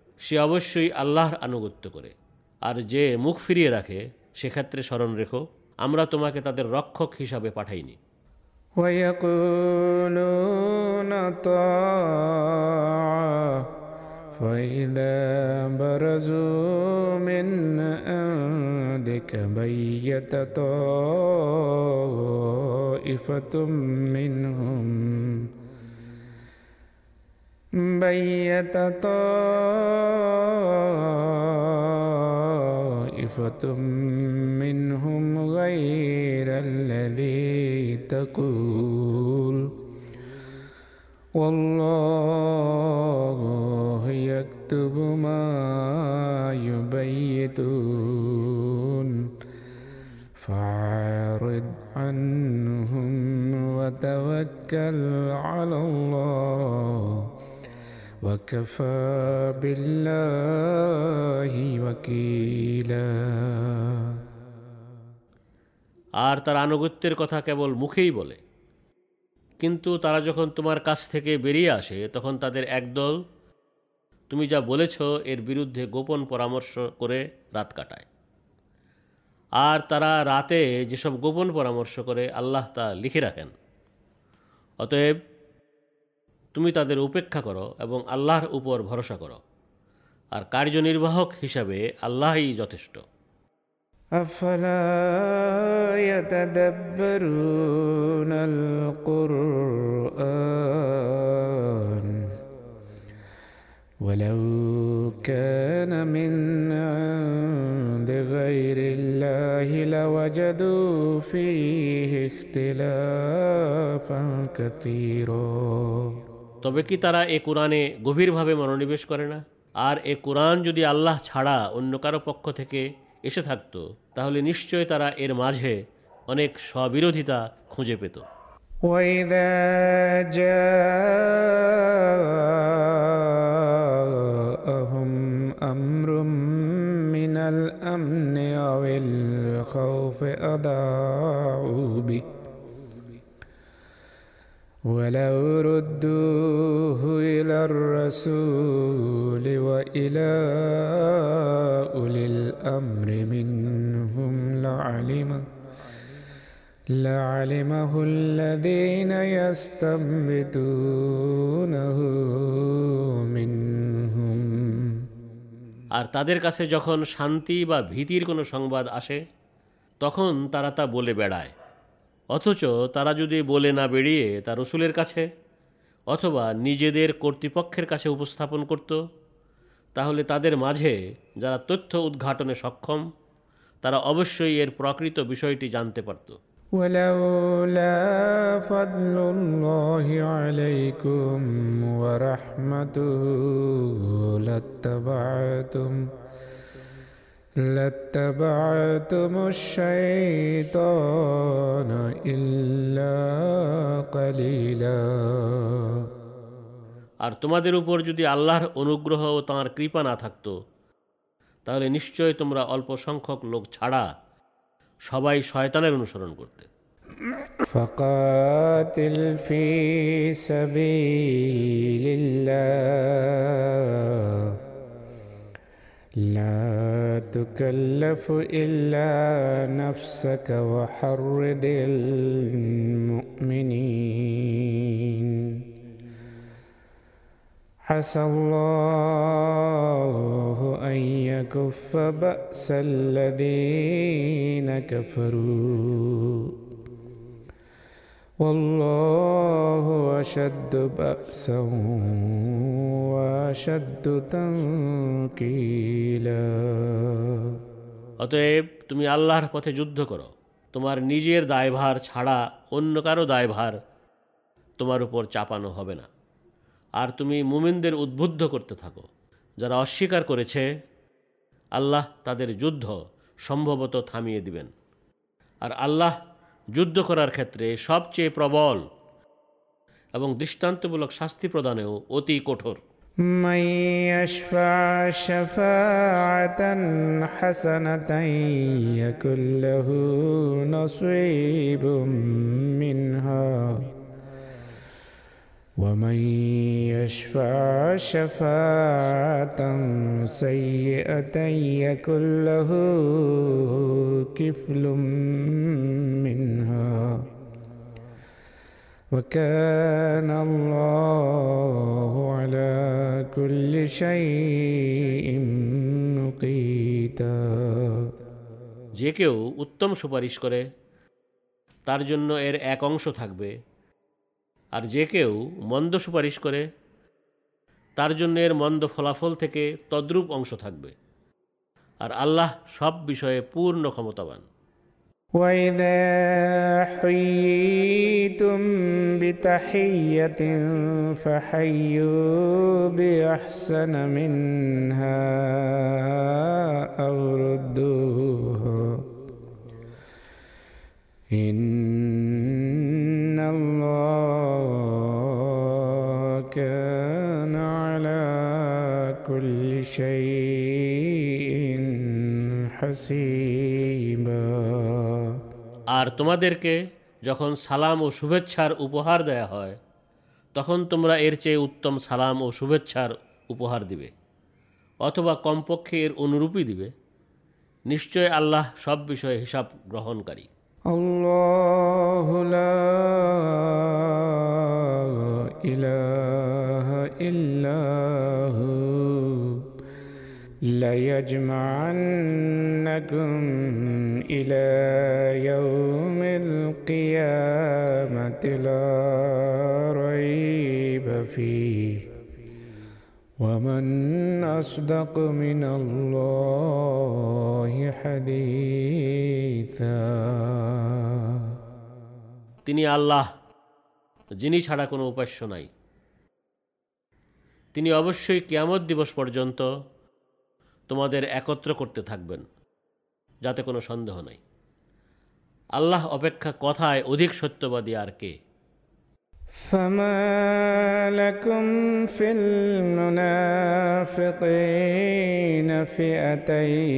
সে অবশ্যই আল্লাহর আনুগত্য করে আর যে মুখ ফিরিয়ে রাখে সেক্ষেত্রে স্মরণ রেখো আমরা তোমাকে তাদের রক্ষক হিসাবে পাঠাইনি ويقولون طاعة فإذا برزوا من عندك بيت طائفة منهم بيت طائفة منهم غير الذي تقول. والله يكتب ما يبيتون. فاعرض عنهم وتوكل على الله. وكفى بالله وكيلا আর তার আনুগত্যের কথা কেবল মুখেই বলে কিন্তু তারা যখন তোমার কাছ থেকে বেরিয়ে আসে তখন তাদের একদল তুমি যা বলেছ এর বিরুদ্ধে গোপন পরামর্শ করে রাত কাটায় আর তারা রাতে যেসব গোপন পরামর্শ করে আল্লাহ তা লিখে রাখেন অতএব তুমি তাদের উপেক্ষা করো এবং আল্লাহর উপর ভরসা করো আর কার্যনির্বাহক হিসাবে আল্লাহই যথেষ্ট أفلا يتدبرون القرآن ولو كان من عند غير الله لوجدوا فيه اختلافا كثيرا তবে কি তারা এ কোরআনে গভীরভাবে মনোনিবেশ করে না আর এ কোরআন যদি আল্লাহ ছাড়া অন্য কারো পক্ষ থেকে এসে থাকতো তাহলে নিশ্চয় তারা এর মাঝে অনেক স্ববিরোধিতা খুঁজে পেত وإذا جاءهم أمر من الأمن أو الخوف أضاعوا ولو ردوه إلى الرسول وإلى أولي الأمر منهم لعلمه لعلمه الذين يستنبطونه منهم আর তাদের কাছে যখন শান্তি বা ভীতির কোনো সংবাদ আসে তখন তারা তা বলে বেড়ায় অথচ তারা যদি বলে না বেরিয়ে তা রসুলের কাছে অথবা নিজেদের কর্তৃপক্ষের কাছে উপস্থাপন করত তাহলে তাদের মাঝে যারা তথ্য উদ্ঘাটনে সক্ষম তারা অবশ্যই এর প্রকৃত বিষয়টি জানতে পারত ولولا فضل الله عليكم ورحمته لاتبعتم لاتبعتم الشيطان إلا قليلا আর তোমাদের উপর যদি আল্লাহর অনুগ্রহ ও তাঁর কৃপা না থাকতো তাহলে নিশ্চয় তোমরা অল্প সংখ্যক লোক ছাড়া সবাই শয়তানের অনুসরণ করতে فقاتل في سبيل الله لا تكلف إلا نفسك وحرد المؤمنين. عسى الله أن يكف بأس الذين كفروا. والله أشد بأسا وأشد تنكيلا অতএব তুমি আল্লাহর পথে যুদ্ধ করো তোমার নিজের দায়ভার ছাড়া অন্য কারো দায়ভার তোমার উপর চাপানো হবে না আর তুমি মুমিনদের উদ্বুদ্ধ করতে থাকো যারা অস্বীকার করেছে আল্লাহ তাদের যুদ্ধ সম্ভবত থামিয়ে দিবেন আর আল্লাহ যুদ্ধ করার ক্ষেত্রে সবচেয়ে প্রবল এবং দৃষ্টান্তমূলক শাস্তি প্রদানেও অতি কঠোর من يشفع شفاعة حسنة يكن له نصيب منها ومن يشفع شفاعة سيئة يكن له كفل منها وكان الله على كل شيء مقيتا যে কেউ উত্তম সুপারিশ করে তার জন্য এর এক অংশ থাকবে আর যে কেউ মন্দ সুপারিশ করে তার জন্য এর মন্দ ফলাফল থেকে তদ্রূপ অংশ থাকবে আর আল্লাহ সব বিষয়ে পূর্ণ ক্ষমতাবান وإذا حييتم بتحية فحيوا بأحسن منها أو ردوها إن الله شيء حسيبا আর তোমাদেরকে যখন সালাম ও শুভেচ্ছার উপহার দেয়া হয় তখন তোমরা এর চেয়ে উত্তম সালাম ও শুভেচ্ছার উপহার দিবে অথবা কমপক্ষে এর অনুরূপই দিবে নিশ্চয় আল্লাহ সব বিষয়ে হিসাব গ্রহণকারী الله لا إله إلا هو ليجمعنكم إلى يوم القيامة لا ريب فيه ومن أصدق من الله حديثا তিনি আল্লাহ যিনি ছাড়া কোনো উপাস্য নাই তিনি অবশ্যই কিয়ামত দিবস পর্যন্ত তোমাদের একত্র করতে থাকবেন যাতে কোনো সন্দেহ নাই আল্লাহ অপেক্ষা কথায় অধিক সত্যবাদী আর কে فما لكم في المنافقين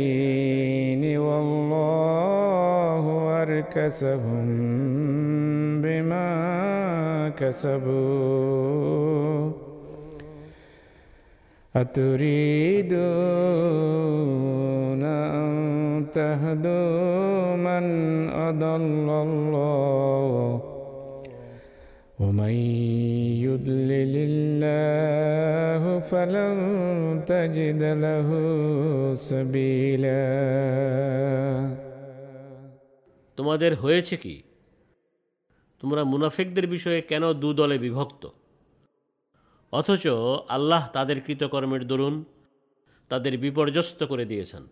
فئتين والله أركسهم بما كسبوا أتريدون أن تهدوا من أضل الله ومن يضلل الله فلن تجد له سبيلا তোমাদের হয়েছে কি তোমরা মুনাফিকদের বিষয়ে কেন দু দলে বিভক্ত অথচ আল্লাহ তাদের কৃতকর্মের দরুন তাদের বিপর্যস্ত করে দিয়েছেন।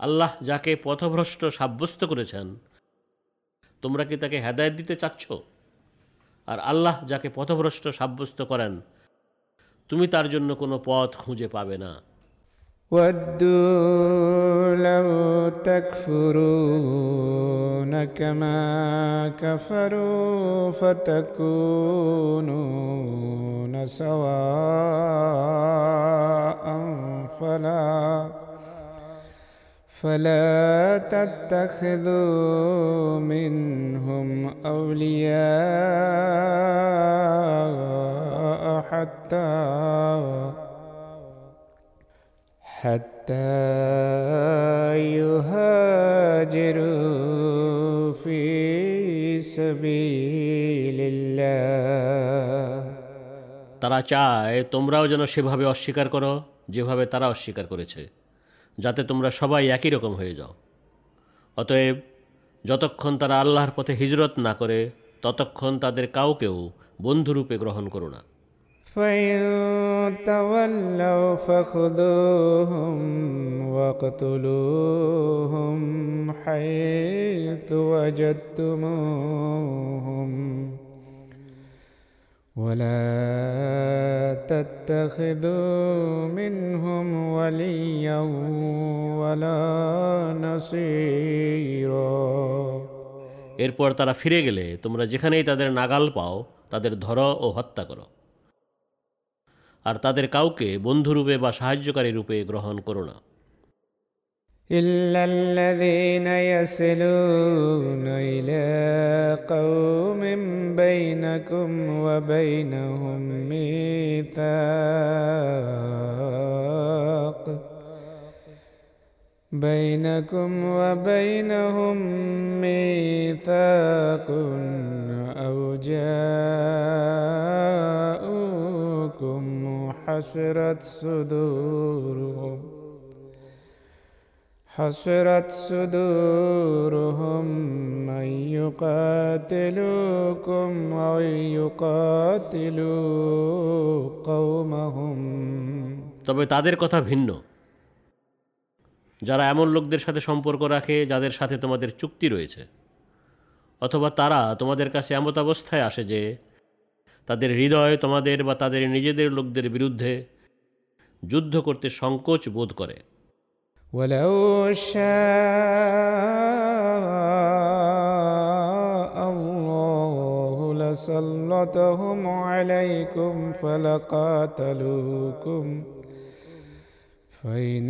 আল্লাহ যাকে পথভ্রষ্ট সাব্যস্ত করেছেন, তোমরা কি তাকে হেদায়ত দিতে চাচ্ছ? আর আল্লাহ যাকে পথভ্রষ্ট সাব্যস্ত করেন, তুমি তার জন্য কোনো পথ খুঁজে পাবে না। ودوا لو تكفرون كما كفروا فتكونون سواء فلا فلا تتخذوا منهم أولياء حتى حتى يهاجروا في سبيل الله তারা চায় তোমরাও যেন সেভাবে অস্বীকার করো যেভাবে তারা অস্বীকার করেছে যাতে তোমরা সবাই একই রকম হয়ে যাও অতএব যতক্ষণ তারা আল্লাহর পথে হিজরত না করে ততক্ষণ তাদের কাউকেও বন্ধুরূপে গ্রহণ করো না فإن تولوا فخذوهم واقتلوهم حيث وجدتموهم ولا تتخذوا منهم وليا ولا نصيرا এরপর তারা ফিরে গেলে তোমরা যেখানেই তাদের নাগাল পাও তাদের ধর ও হত্যা করো আর তাদের কাউকে বন্ধুরূপে বা সাহায্যকারী রূপে গ্রহণ করো না إلا الذين يصلون إلى قوم بينكم وبينهم ميثاق بينكم وبينهم ميثاق أو جاءوكم حسرت صدورهم حسرت صدورهم أن يقاتلوكم أو يقاتلوا قومهم তবে তাদের কথা ভিন্ন যারা এমন লোকদের সাথে সম্পর্ক রাখে যাদের সাথে তোমাদের চুক্তি রয়েছে অথবা তারা তোমাদের কাছে এমত অবস্থায় আসে যে তাদের হৃদয় তোমাদের বা তাদের নিজেদের লোকদের বিরুদ্ধে যুদ্ধ করতে সংকোচ বোধ করে ولو شاء الله لسلطهم عليكم فلقاتلوكم فإن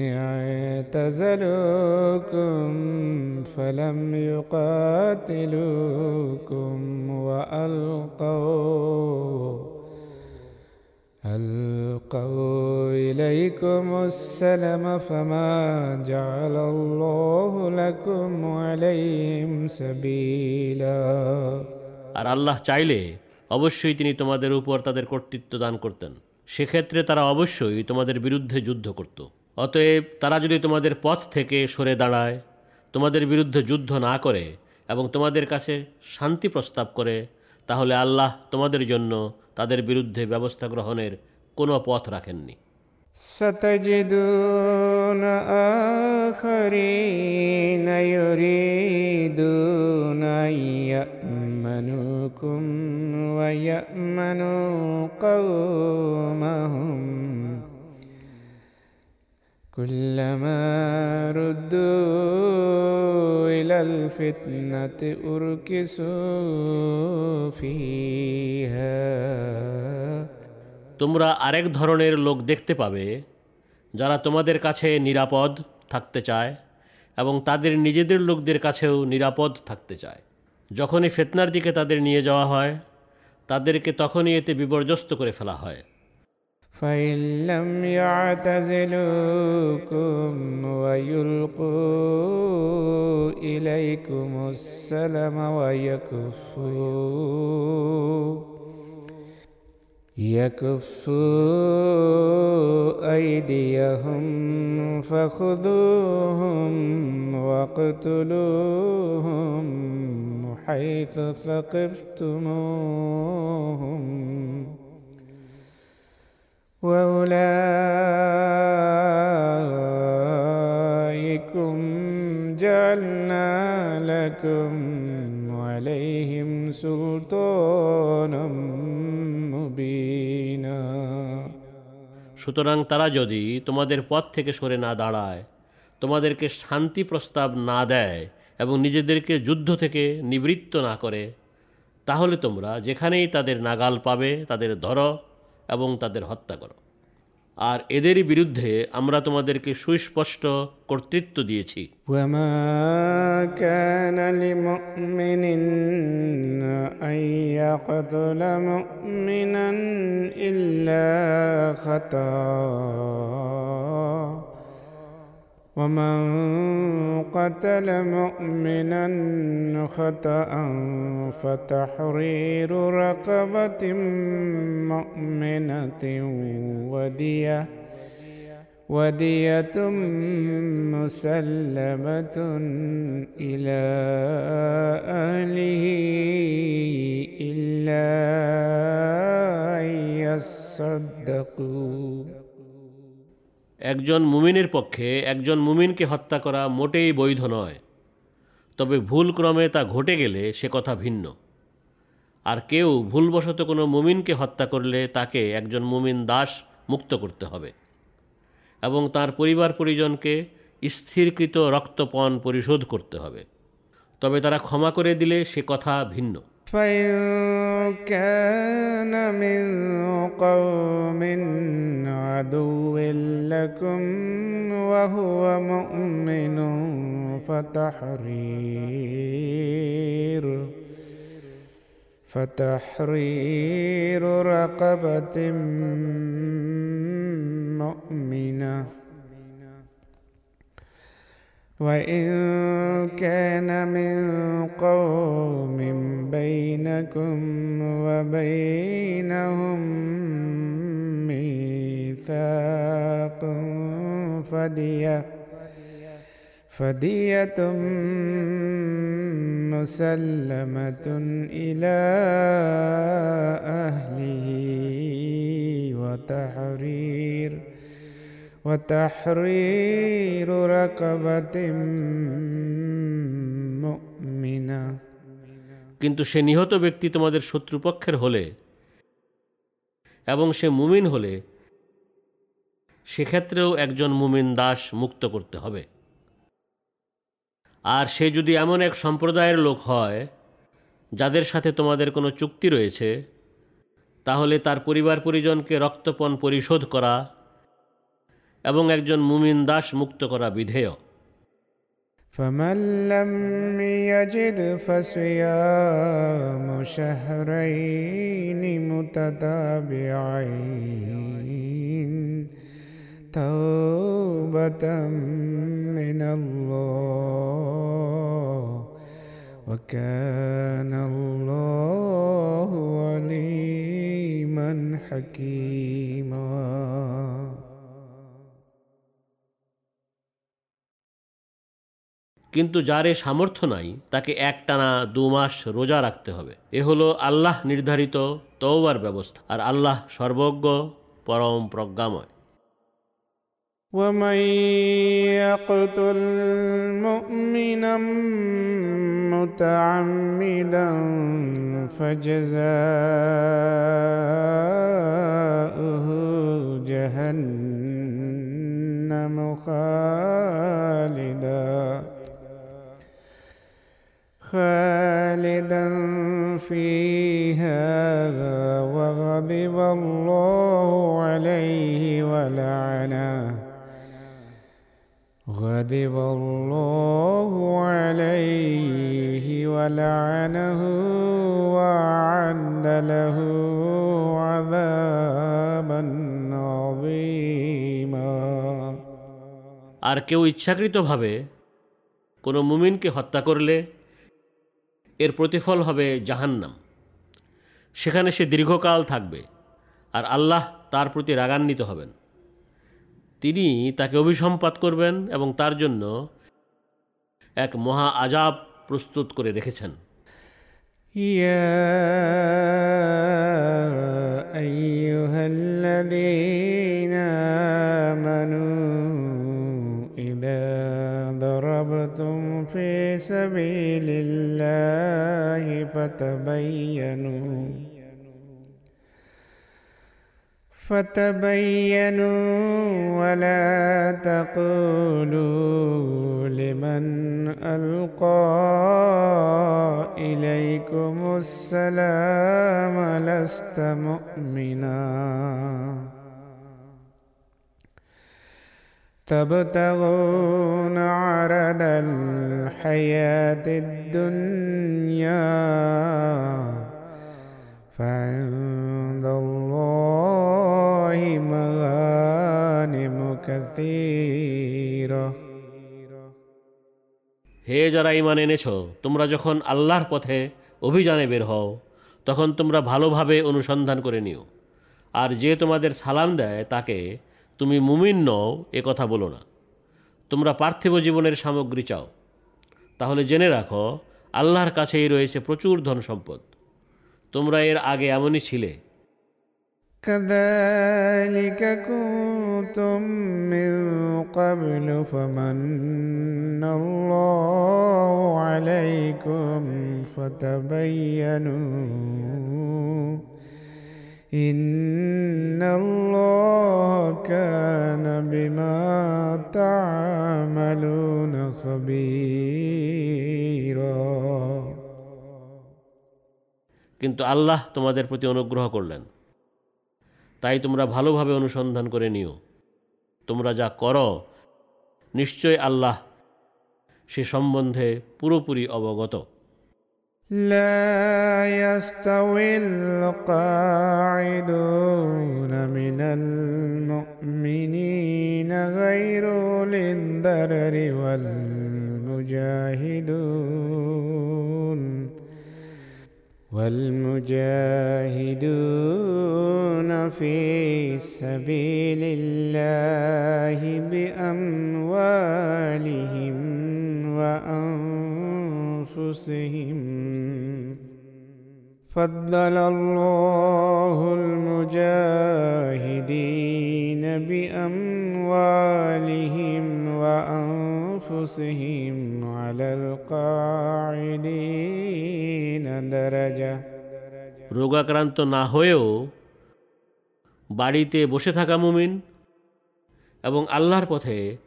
اعتزلوكم فلم يقاتلوكم وألقوا ألقوا إليكم السلم فما جعل الله لكم عليهم سبيلا আর আল্লাহ চাইলে অবশ্যই তিনি তোমাদের উপর তাদের কর্তৃত্ব দান করতেন সেক্ষেত্রে তারা অবশ্যই তোমাদের বিরুদ্ধে যুদ্ধ করত অতএব তারা যদি তোমাদের পথ থেকে সরে দাঁড়ায় তোমাদের বিরুদ্ধে যুদ্ধ না করে এবং তোমাদের কাছে শান্তি প্রস্তাব করে তাহলে আল্লাহ তোমাদের জন্য তাদের বিরুদ্ধে ব্যবস্থা গ্রহণের কোনো পথ রাখেননি ستجدون آخرين يريدون أن يأمنوكم ويأمنوا قومهم كلما ردوا إلى الفتنة أركسوا فيها তোমরা আরেক ধরনের লোক দেখতে পাবে যারা তোমাদের কাছে নিরাপদ থাকতে চায় এবং তাদের নিজেদের লোকদের কাছেও নিরাপদ থাকতে চায় যখনই ফেতনার দিকে তাদের নিয়ে যাওয়া হয় তাদেরকে তখনই এতে বিপর্যস্ত করে ফেলা হয় فإن لم يعتزلوكم ويلقوا إليكم السلم ويكفوا يكفوا أيديهم فخذوهم واقتلوهم حيث ثقفتموهم وأولئكم جعلنا لكم عليهم سلطانا مبينا সুতরাং তারা যদি তোমাদের পথ থেকে সরে না দাঁড়ায় তোমাদেরকে শান্তি প্রস্তাব না দেয় এবং নিজেদেরকে যুদ্ধ থেকে নিবৃত্ত না করে তাহলে তোমরা যেখানেই তাদের নাগাল পাবে তাদের ধরো এবং তাদের হত্যা করো। আর এদেরই বিরুদ্ধে আমরা তোমাদেরকে সুস্পষ্ট কর্তৃত্ব দিয়েছি। ইল্লা ومن قتل مؤمنا خطأ فتحرير رقبة مؤمنة ودية ودية مسلمة إلى أهله إلا أن يصدقوا. একজন মুমিনের পক্ষে একজন মুমিনকে হত্যা করা মোটেই বৈধ নয়। তবে ভুলক্রমে তা ঘটে গেলে সে কথা ভিন্ন। আর কেউ ভুলবশত কোনো মুমিনকে হত্যা করলে তাকে একজন মুমিন দাস মুক্ত করতে হবে এবং তার পরিবার পরিজনকে স্থিরকৃত রক্তপণ পরিশোধ করতে হবে। তবে তারা ক্ষমা করে দিলে সে কথা ভিন্ন। فإن كان من قوم عدو لكم وهو مؤمن فتحرير فتحرير رقبة مؤمنة وإن كان من قوم بينكم وبينهم ميثاق فدية فدية مسلمة إلى أهله وتحرير وتحرير رقبة مؤمنة কিন্তু সে নিহত ব্যক্তি তোমাদের শত্রুপক্ষের হলে এবং সে মুমিন হলে সেক্ষেত্রেও একজন মুমিন দাস মুক্ত করতে হবে আর সে যদি এমন এক সম্প্রদায়ের লোক হয় যাদের সাথে তোমাদের কোনো চুক্তি রয়েছে তাহলে তার পরিবার পরিজনকে রক্তপণ পরিশোধ করা এবং একজন মুমিন দাস মুক্ত করা বিধেয় فمن لم يجد فصيام شهرين متتابعين توبة من الله وكان الله عليما حكيما কিন্তু যার এ সামর্থ্য নাই তাকে একটানা দু মাস রোজা রাখতে হবে এ হলো আল্লাহ নির্ধারিত তওবার ব্যবস্থা আর আল্লাহ সর্বজ্ঞ পরম প্রজ্ঞাময় ومن يقتل مؤمنا متعمدا فجزاؤه جهنم خالدا خالدا فيها وغضب الله عليه ولعنه غضب الله عليه ولعنه وأعد له عذابا عظيما আর কেউ ইচ্ছাকৃতভাবে কোনো মুমিনকে হত্যা করলে এর প্রতিফল হবে জাহান্নাম। সেখানে সে দীর্ঘকাল থাকবে আর আল্লাহ তার প্রতি রাগান্বিত হবেন। তিনি তাকে অভিসম্পাত করবেন এবং তার জন্য এক মহা আজাব প্রস্তুত করে রেখেছেন। ইয়া মানুষ ضربتم في سبيل الله فتبينوا فتبينوا ولا تقولوا لمن ألقى إليكم السلام لست مؤمنا تبتغون عرض الحياة الدنيا فعند الله مغانم كثيرة হে যারা ইমান এনেছ তোমরা যখন আল্লাহর পথে অভিযানে বের হও তখন তোমরা ভালোভাবে অনুসন্ধান করে নিও আর যে তোমাদের সালাম দেয় তাকে তুমি মুমিন নও এ কথা বলো না তোমরা পার্থিব জীবনের সামগ্রী চাও তাহলে জেনে রাখো আল্লাহর কাছেই রয়েছে প্রচুর ধন সম্পদ তোমরা এর আগে এমনই ছিলে كذلك كنتم من قبل فمن الله عليكم فتبينوا إن الله كان بما تعملون خبيرا কিন্তু আল্লাহ তোমাদের প্রতি অনুগ্রহ করলেন তাই তোমরা ভালোভাবে অনুসন্ধান করে নিও তোমরা যা করো নিশ্চয় আল্লাহ সে সম্বন্ধে পুরোপুরি অবগত لا يستوي القاعدون من المؤمنين غير أولي الضرر والمجاهدون. والمجاهدون في سبيل الله بأموالهم وأنفسهم. فضل الله المجاهدين بأموالهم وأنفسهم على القاعدين درجة রোগাক্রান্ত না হয়েও বাড়িতে বসে থাকা মুমিন এবং আল্লাহর পথে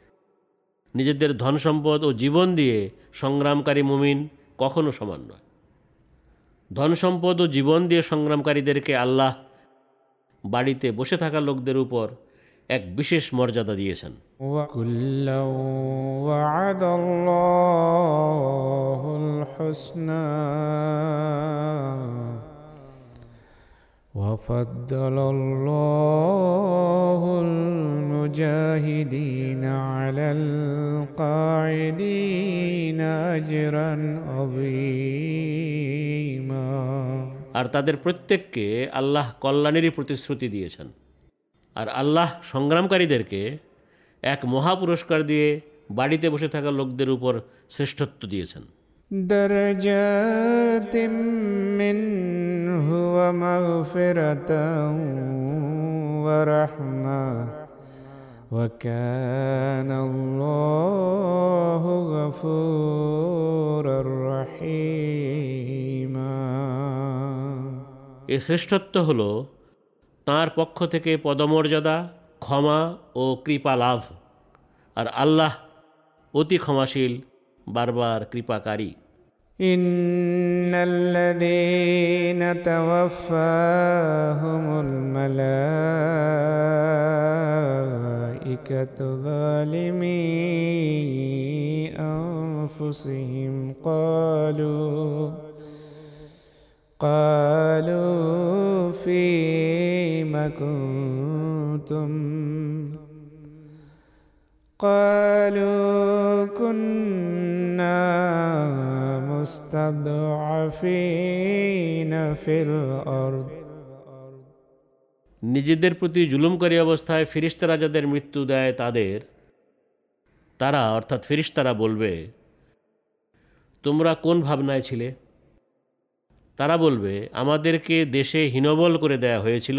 নিজেদের ধন সম্পদ ও জীবন দিয়ে সংগ্রামকারী মুমিন কখনো সমান নয়। ধনসম্পদ ও জীবন দিয়ে সংগ্রামকারীদেরকে আল্লাহ বাড়িতে বসে থাকা লোকদের উপর এক বিশেষ মর্যাদা দিয়েছেন। وفضل الله المجاهدين على القاعدين أجرا عظيما আর তাদের প্রত্যেককে আল্লাহ কল্যাণেরই প্রতিশ্রুতি দিয়েছেন আর আল্লাহ সংগ্রামকারীদেরকে এক মহা পুরস্কার দিয়ে বাড়িতে বসে থাকা লোকদের উপর শ্রেষ্ঠত্ব দিয়েছেন درجات منه ومغفرة ورحمة وكان الله غفورا رحيما এ শ্রেষ্ঠত্ব হল তার পক্ষ থেকে পদমর্যাদা ক্ষমা ও কৃপা লাভ আর আল্লাহ অতি ক্ষমাশীল বারবার কৃপাকারী إن الذين توفاهم الملائكة ظالمي أنفسهم قالوا قالوا فيم كنتم كنتم قالوا كنا مستضعفين في الأرض নিজেদের প্রতি জুলুমকারী অবস্থায় ফিরিস্তারা যাদের মৃত্যু দেয় তাদের তারা অর্থাৎ ফিরিস্তারা বলবে তোমরা কোন ভাবনায় ছিলে তারা বলবে আমাদেরকে দেশে হীনবল করে দেয়া হয়েছিল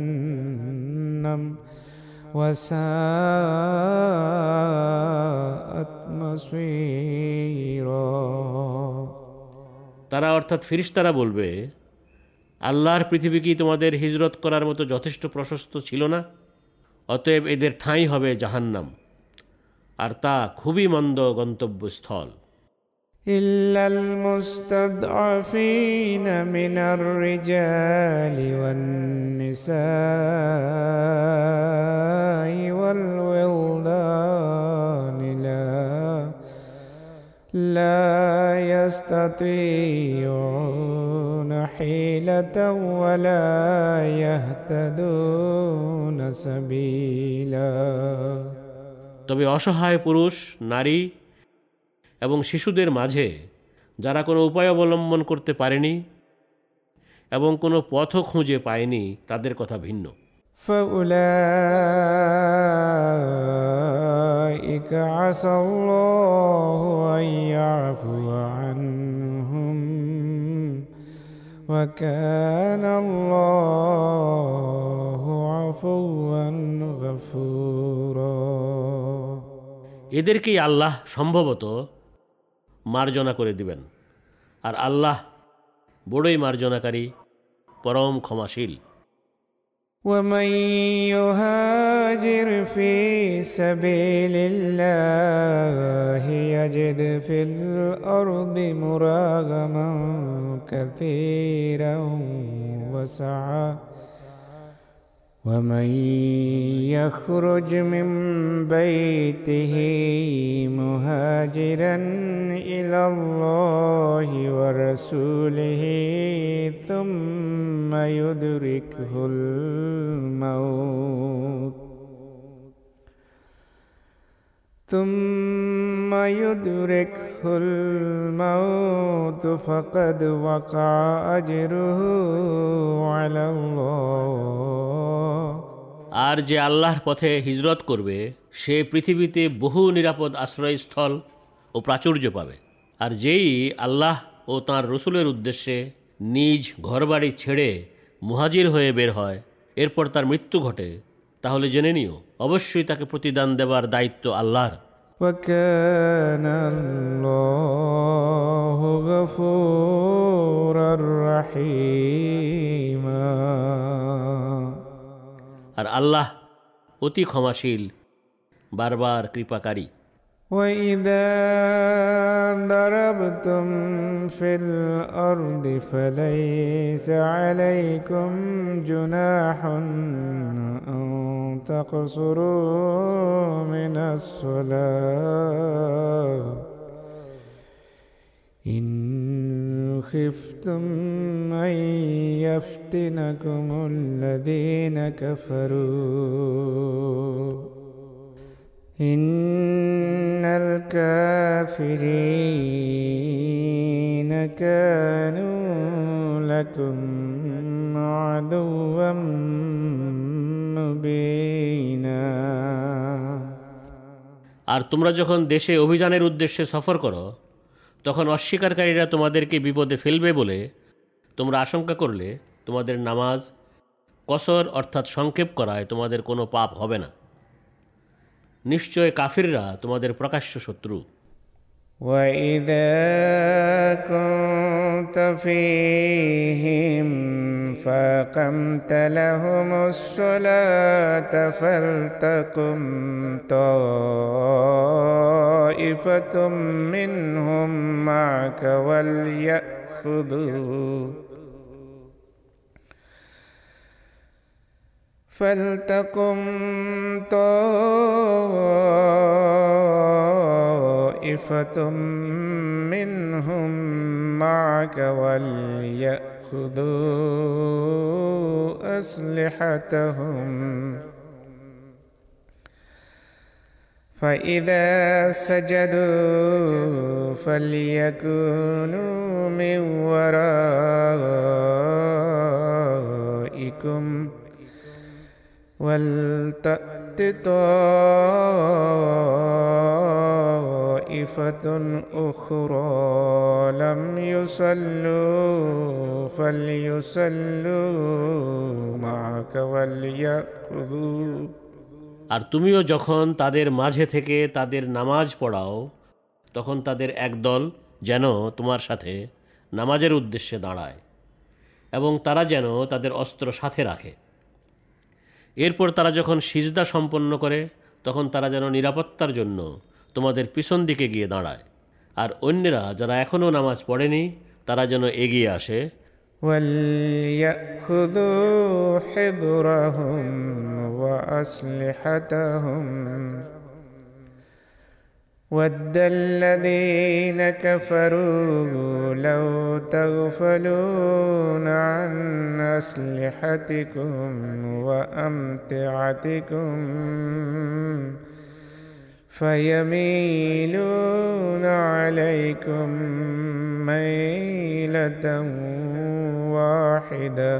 তারা অর্থাৎ ফিরিস্তারা বলবে, আল্লাহর পৃথিবী কি তোমাদের হিজরত করার মতো যথেষ্ট প্রশস্ত ছিল না? অতএব এদের ঠাঁই হবে জাহান্নাম। আর তা খুবই মন্দ গন্তব্যস্থল। إلا المستضعفين من الرجال والنساء والولدان لا لا يستطيعون حيلة ولا يهتدون سبيلا তবে অসহায় পুরুষ নারী এবং শিশুদের মাঝে যারা কোনো উপায় অবলম্বন করতে পারেনি এবং কোনো পথও খুঁজে পায়নি তাদের কথা ভিন্ন فأولئك عسى الله أن يعفو عنهم وكان الله عفوا غفورا এদেরকেই আল্লাহ সম্ভবত মার্জনা করে দিবেন আর আল্লাহ বড়ই মার্জনাকারী পরম ক্ষমাশীল ومن يهاجر في سبيل الله يجد في الأرض مراغما كثيرا وسعا ومن يخرج من بيته مهاجرا إلى الله ورسوله ثم يدركه الموت. ثم يدركه الموت فقد وقع أجره على الله আর যে আল্লাহর পথে হিজরত করবে সে পৃথিবীতে বহু নিরাপদ আশ্রয়স্থল ও প্রাচুর্য পাবে আর যেই আল্লাহ ও তাঁর রসুলের উদ্দেশ্যে নিজ ঘরবাড়ি ছেড়ে মুহাজির হয়ে বের হয় এরপর তার মৃত্যু ঘটে তাহলে জেনে নিও অবশ্যই তাকে প্রতিদান দেবার দায়িত্ব আল্লাহর وكان الله غفورا رحيما আর আল্লাহ অতি ক্ষমাশীল বারবার কৃপাকারী وإذا ضربتم في الأرض فليس عليكم جناح أن تقصروا من الصلاة. إن خفتم أن يفتنكم الذين كفروا. إن الكافرين كانوا لكم عدوا مبينا আর তোমরা যখন দেশে অভিযানের উদ্দেশ্যে সফর করো তখন অস্বীকারীরা তোমাদেরকে বিপদে ফেলবে বলে তোমরা আশঙ্কা করলে তোমাদের নামাজ কসর অর্থাৎ সংক্ষেপ করায় তোমাদের কোনো পাপ হবে না নিশ্চয় কাফিররা তোমাদের প্রকাশ্য শত্রু وإذا كنت فيهم فأقمت لهم الصلاة فلتقم طائفة منهم معك وليأخذوا فلتقم طائفة منهم معك وليأخذوا أسلحتهم. فإذا سجدوا فليكونوا من ورائكم. ولتأت طائفة أخرى لم يصلوا فليصلوا معك وليأخذوا আর তুমিও যখন তাদের মাঝে থেকে তাদের নামাজ পড়াও তখন তাদের একদল যেন তোমার সাথে নামাজের উদ্দেশ্যে দাঁড়ায় এবং তারা যেন তাদের অস্ত্র সাথে রাখে এরপর তারা যখন সিজদা সম্পন্ন করে তখন তারা যেন নিরাপত্তার জন্য তোমাদের পিছন দিকে গিয়ে দাঁড়ায় আর অন্যেরা যারা এখনও নামাজ পড়েনি তারা যেন এগিয়ে আসে وليأخذوا حذرهم وأسلحتهم ود الذين كفروا لو تغفلون عن أسلحتكم وأمتعتكم فيميلون عليكم ميلة واحدة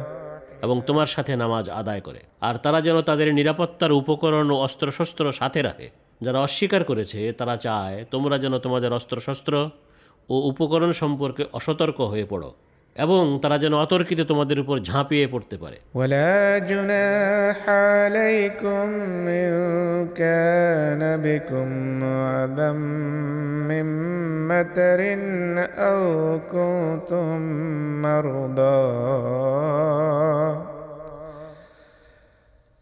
এবং তোমার সাথে নামাজ আদায় করে আর তারা যেন তাদের নিরাপত্তার উপকরণ ও অস্ত্রশস্ত্র সাথে রাখে যারা অস্বীকার করেছে, তারা চায় তোমরা যেন তোমাদের অস্ত্রশস্ত্র ও উপকরণ সম্পর্কে অসতর্ক হয়ে পড়ো এবং তারা যেন অতর্কিতে তোমাদের উপর ঝাঁপিয়ে পড়তে পারে। মতরিন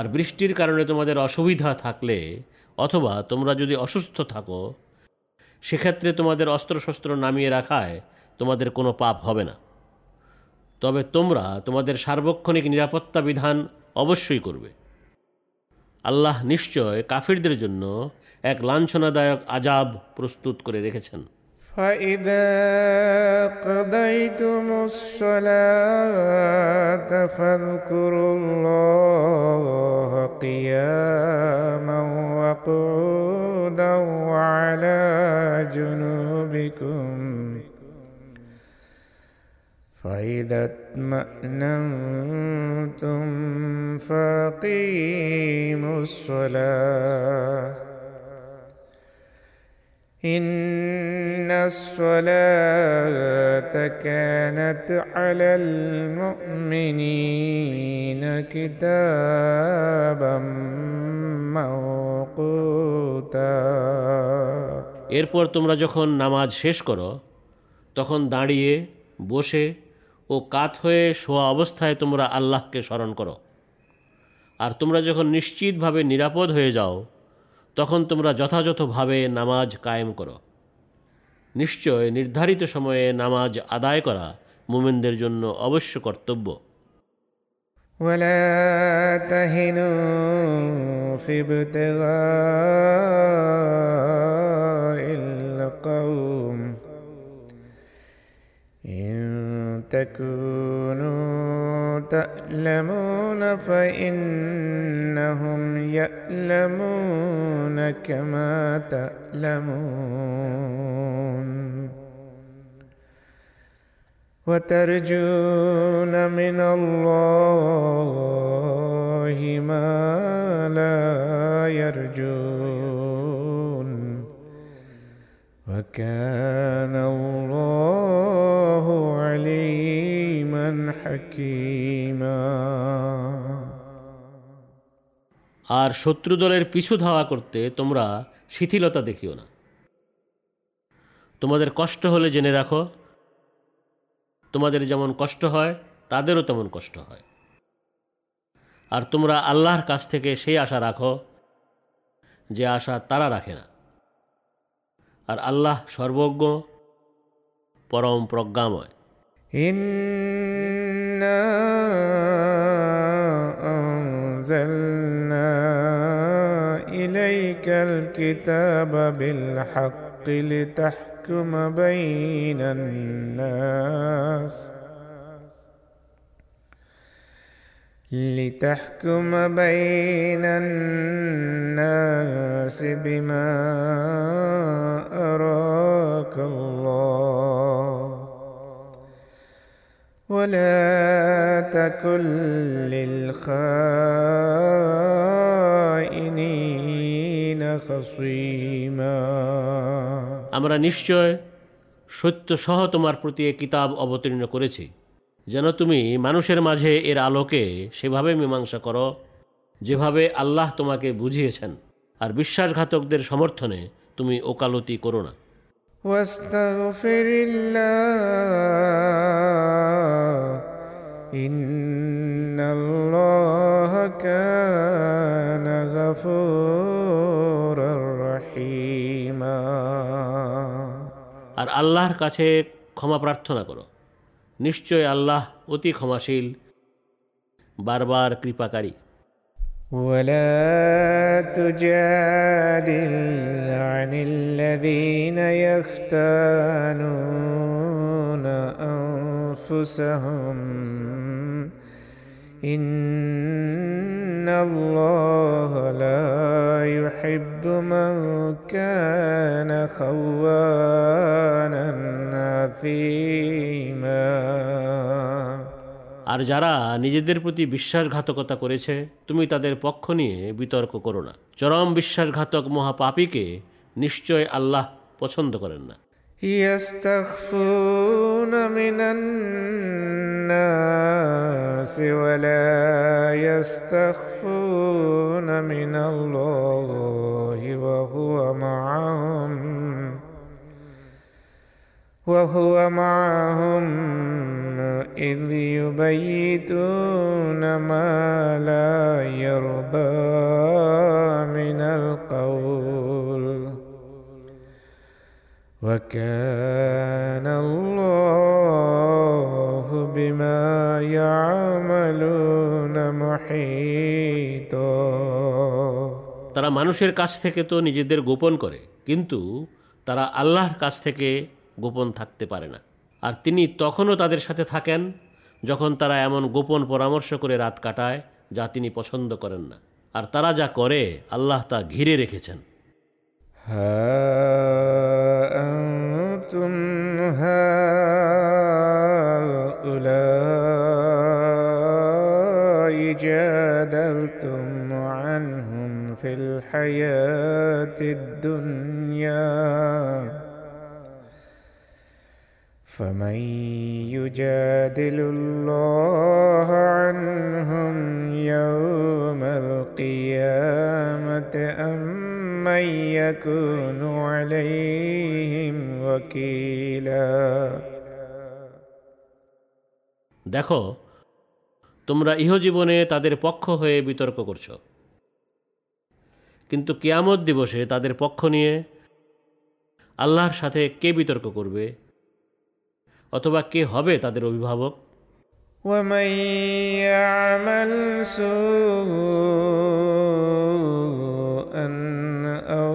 আর বৃষ্টির কারণে তোমাদের অসুবিধা থাকলে অথবা তোমরা যদি অসুস্থ থাকো, সেক্ষেত্রে তোমাদের অস্ত্রশস্ত্র নামিয়ে রাখায় তোমাদের কোনো পাপ হবে না। তবে তোমরা তোমাদের সার্বক্ষণিক নিরাপত্তা বিধান অবশ্যই করবে। আল্লাহ নিশ্চয় কাফিরদের জন্য এক লাঞ্ছনাদায়ক আজাব প্রস্তুত করে রেখেছেন। فإذا قضيتم الصلاة فاذكروا الله قياما وقعودا وعلى جنوبكم. فإذا اطمأننتم فأقيموا الصلاة. إن الصلاة كانت على المؤمنين كتابا موقوتا এরপর তোমরা যখন নামাজ শেষ করো তখন দাঁড়িয়ে বসে ও কাত হয়ে শোয়া অবস্থায় তোমরা আল্লাহকে স্মরণ করো আর তোমরা যখন নিশ্চিতভাবে নিরাপদ হয়ে যাও তখন তোমরা যথাযথভাবে নামাজ কায়েম করো নিশ্চয় নির্ধারিত সময়ে নামাজ আদায় করা মুমিনদের জন্য অবশ্য কর্তব্য ولا تهنوا في ابتغاء القوم إن تكونوا تألمون فإنهم يألمون كما تألمون. وترجون من الله ما لا يرجون. وكان الله আর শত্রু দলের পিছু ধাওয়া করতে তোমরা শিথিলতা দেখিও না। তোমাদের কষ্ট হলে জেনে রাখো, তোমাদের যেমন কষ্ট হয়, তাদেরও তেমন কষ্ট হয়। আর তোমরা আল্লাহর কাছ থেকে সেই আশা রাখো, যে আশা তারা রাখে না। আর আল্লাহ সর্বজ্ঞ, পরম প্রজ্ঞাময়। إنا أنزلنا إليك الكتاب بالحق لتحكم بين الناس لتحكم بين الناس بما أراك الله ولا تكن للخائنين خصيما আমরা নিশ্চয় সত্য সহ তোমার প্রতি এ কিতাব অবতীর্ণ করেছি যেন তুমি মানুষের মাঝে এর আলোকে সেভাবে মীমাংসা করো যেভাবে আল্লাহ তোমাকে বুঝিয়েছেন আর বিশ্বাসঘাতকদের সমর্থনে তুমি ওকালতি করো না واستغفر الله إن الله كان غفورا رحيما আর আল্লাহর কাছে ক্ষমা প্রার্থনা করো নিশ্চয় আল্লাহ অতি ক্ষমাশীল বারবার কৃপাকারী ولا تجادل عن الذين يختانون أنفسهم. إن الله لا يحب من كان خوانا أثيما আর যারা নিজেদের প্রতি বিশ্বাসঘাতকতা করেছে তুমি তাদের পক্ষ নিয়ে বিতর্ক করো না চরম বিশ্বাসঘাতক মহাপাপীকে নিশ্চয় আল্লাহ পছন্দ করেন না يستخفون من الناس ولا يستخفون من الله وهو معهم وهو معهم إذ يبيتون ما لا يرضى من القول وكان الله بما يعملون محيطا তারা মানুষের কাছ থেকে তো নিজেদের গোপন করে কিন্তু তারা আল্লাহর কাছ থেকে গোপন থাকতে পারে না আর তিনি তখনও তাদের সাথে থাকেন যখন তারা এমন গোপন পরামর্শ করে রাত কাটায় যা তিনি পছন্দ করেন না আর তারা যা করে আল্লাহ তা ঘিরে রেখেছেন ها أنتم هؤلاء جادلتم عنهم في الحياة الدنيا فمن يجادل الله عنهم يوم القيامة أم من يكون عليهم وكيلا দেখো তোমরা ইহজীবনে তাদের পক্ষ হয়ে বিতর্ক করছো কিন্তু কিয়ামত দিবসে তাদের পক্ষ নিয়ে আল্লাহর সাথে কে বিতর্ক করবে অথবা কে হবে তাদের অভিভাবক ومن يعمل سوءا أو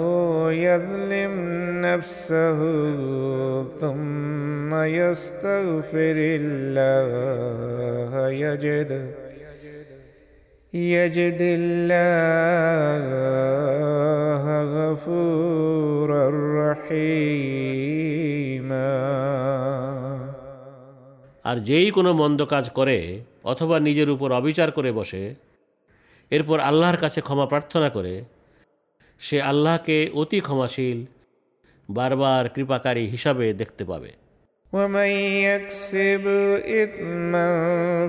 يظلم نفسه ثم يستغفر الله يجد يجد الله غفورا رحيما আর যেই কোনো মন্দ কাজ করে অথবা নিজের উপর অবিচার করে বসে এরপর আল্লাহর কাছে ক্ষমা প্রার্থনা করে সে আল্লাহকে অতি ক্ষমাশীল বারবার কৃপাকারী হিসাবে দেখতে পাবে ومن يكسب إثما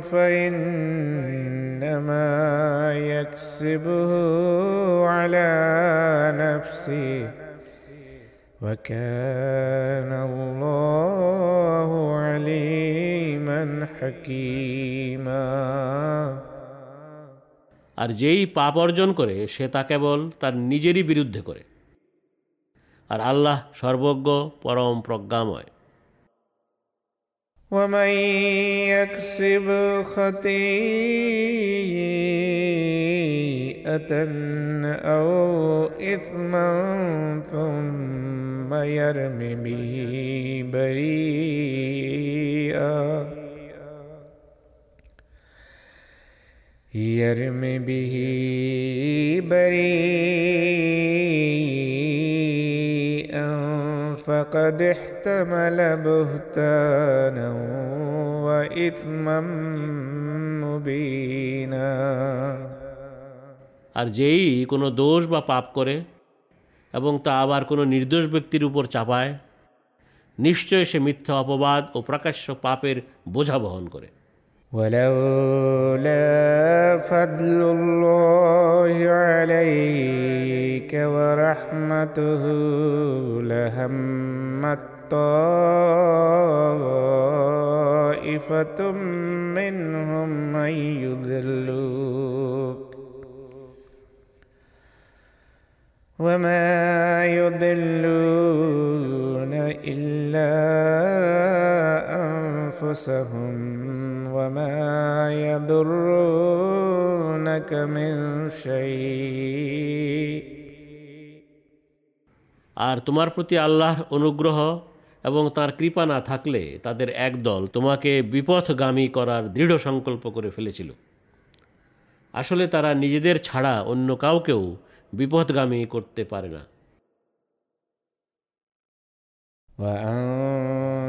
فإنما يكسبه على نفسه وكان الله عليما حكيما আর যেই পাপ অর্জন করে সে তা কেবল তার নিজেরই বিরুদ্ধে করে আর আল্লাহ সর্বজ্ঞ পরম প্রজ্ঞাময় ومن يكسب خطيئة أو إثما ثم يرم به بريئا يرم به بريئا فقد احتمل بهتانا وإثما مبينا আর যেই কোনো দোষ বা পাপ করে এবং তা আবার কোনো নির্দোষ ব্যক্তির উপর চাপায় নিশ্চয় সে মিথ্যা অপবাদ ও প্রকাশ্য পাপের বোঝা বহন করে ولولا فضل الله عليك ورحمته لهمت طائفة منهم أن يذلوك وما يضلون إلا أنفسهم وما يضرونك من شيء আর তোমার প্রতি আল্লাহর অনুগ্রহ এবং তার কৃপা না থাকলে তাদের একদল তোমাকে বিপথগামী করার দৃঢ় সংকল্প করে ফেলেছিল আসলে তারা নিজেদের ছাড়া অন্য কাউকেও বিপথগামী করতে পারে না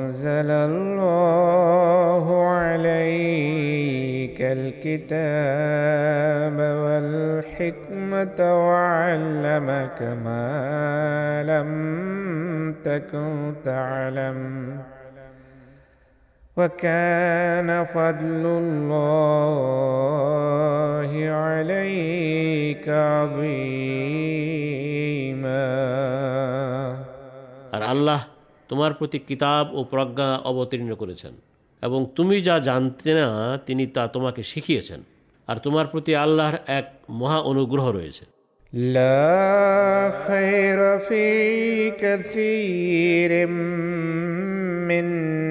وأنزل الله عليك الكتاب والحكمة وعلمك ما لم تكن تعلم وكان فضل الله عليك عظيما আর আল্লাহ তোমার প্রতি কিতাব ও প্রজ্ঞা অবতীর্ণ করেছেন এবং তুমি যা জানতে না তিনি তা তোমাকে শিখিয়েছেন আর তোমার প্রতি আল্লাহর এক মহা অনুগ্রহ রয়েছে لا خير في كثير من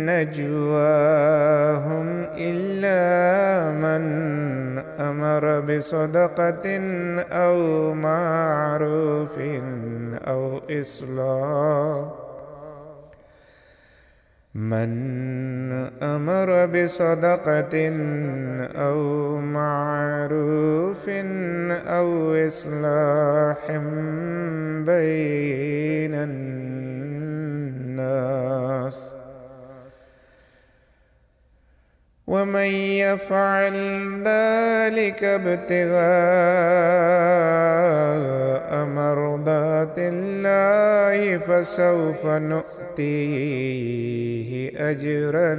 نجواهم إلا من أمر بصدقة أو معروف أو إصلاح من أمر بصدقة أو معروف أو إصلاح بين الناس ومن يفعل ذلك ابتغاء مرضات الله فسوف نؤتيه أجرا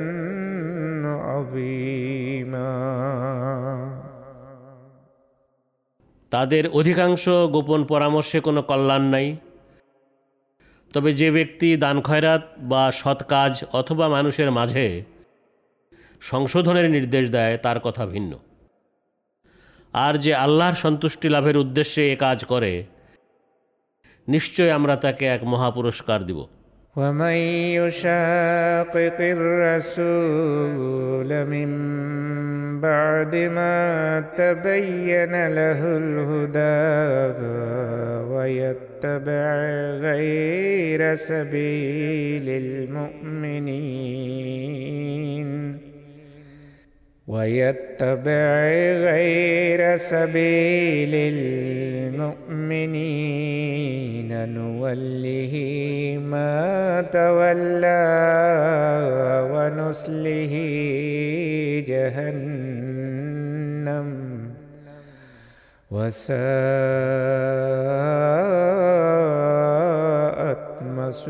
عظيما তাদের অধিকাংশ গোপন পরামর্শে কোনো কল্যাণ নাই তবে যে ব্যক্তি দান খয়রাত বা সৎ কাজ অথবা মানুষের মাঝে সংশোধনের নির্দেশ দেয় তার কথা ভিন্ন আর যে আল্লাহর সন্তুষ্টি লাভের উদ্দেশ্যে এ কাজ করে নিশ্চয় আমরা তাকে এক মহাপুরস্কার দিব ومن يشاقق الرسول من بعد ما تبين له الهدى ويتبع غير سبيل المؤمنين ويتبع غير سبيل المؤمنين. نوله ما تولى ونسله جهنم. وساءت مصيرا.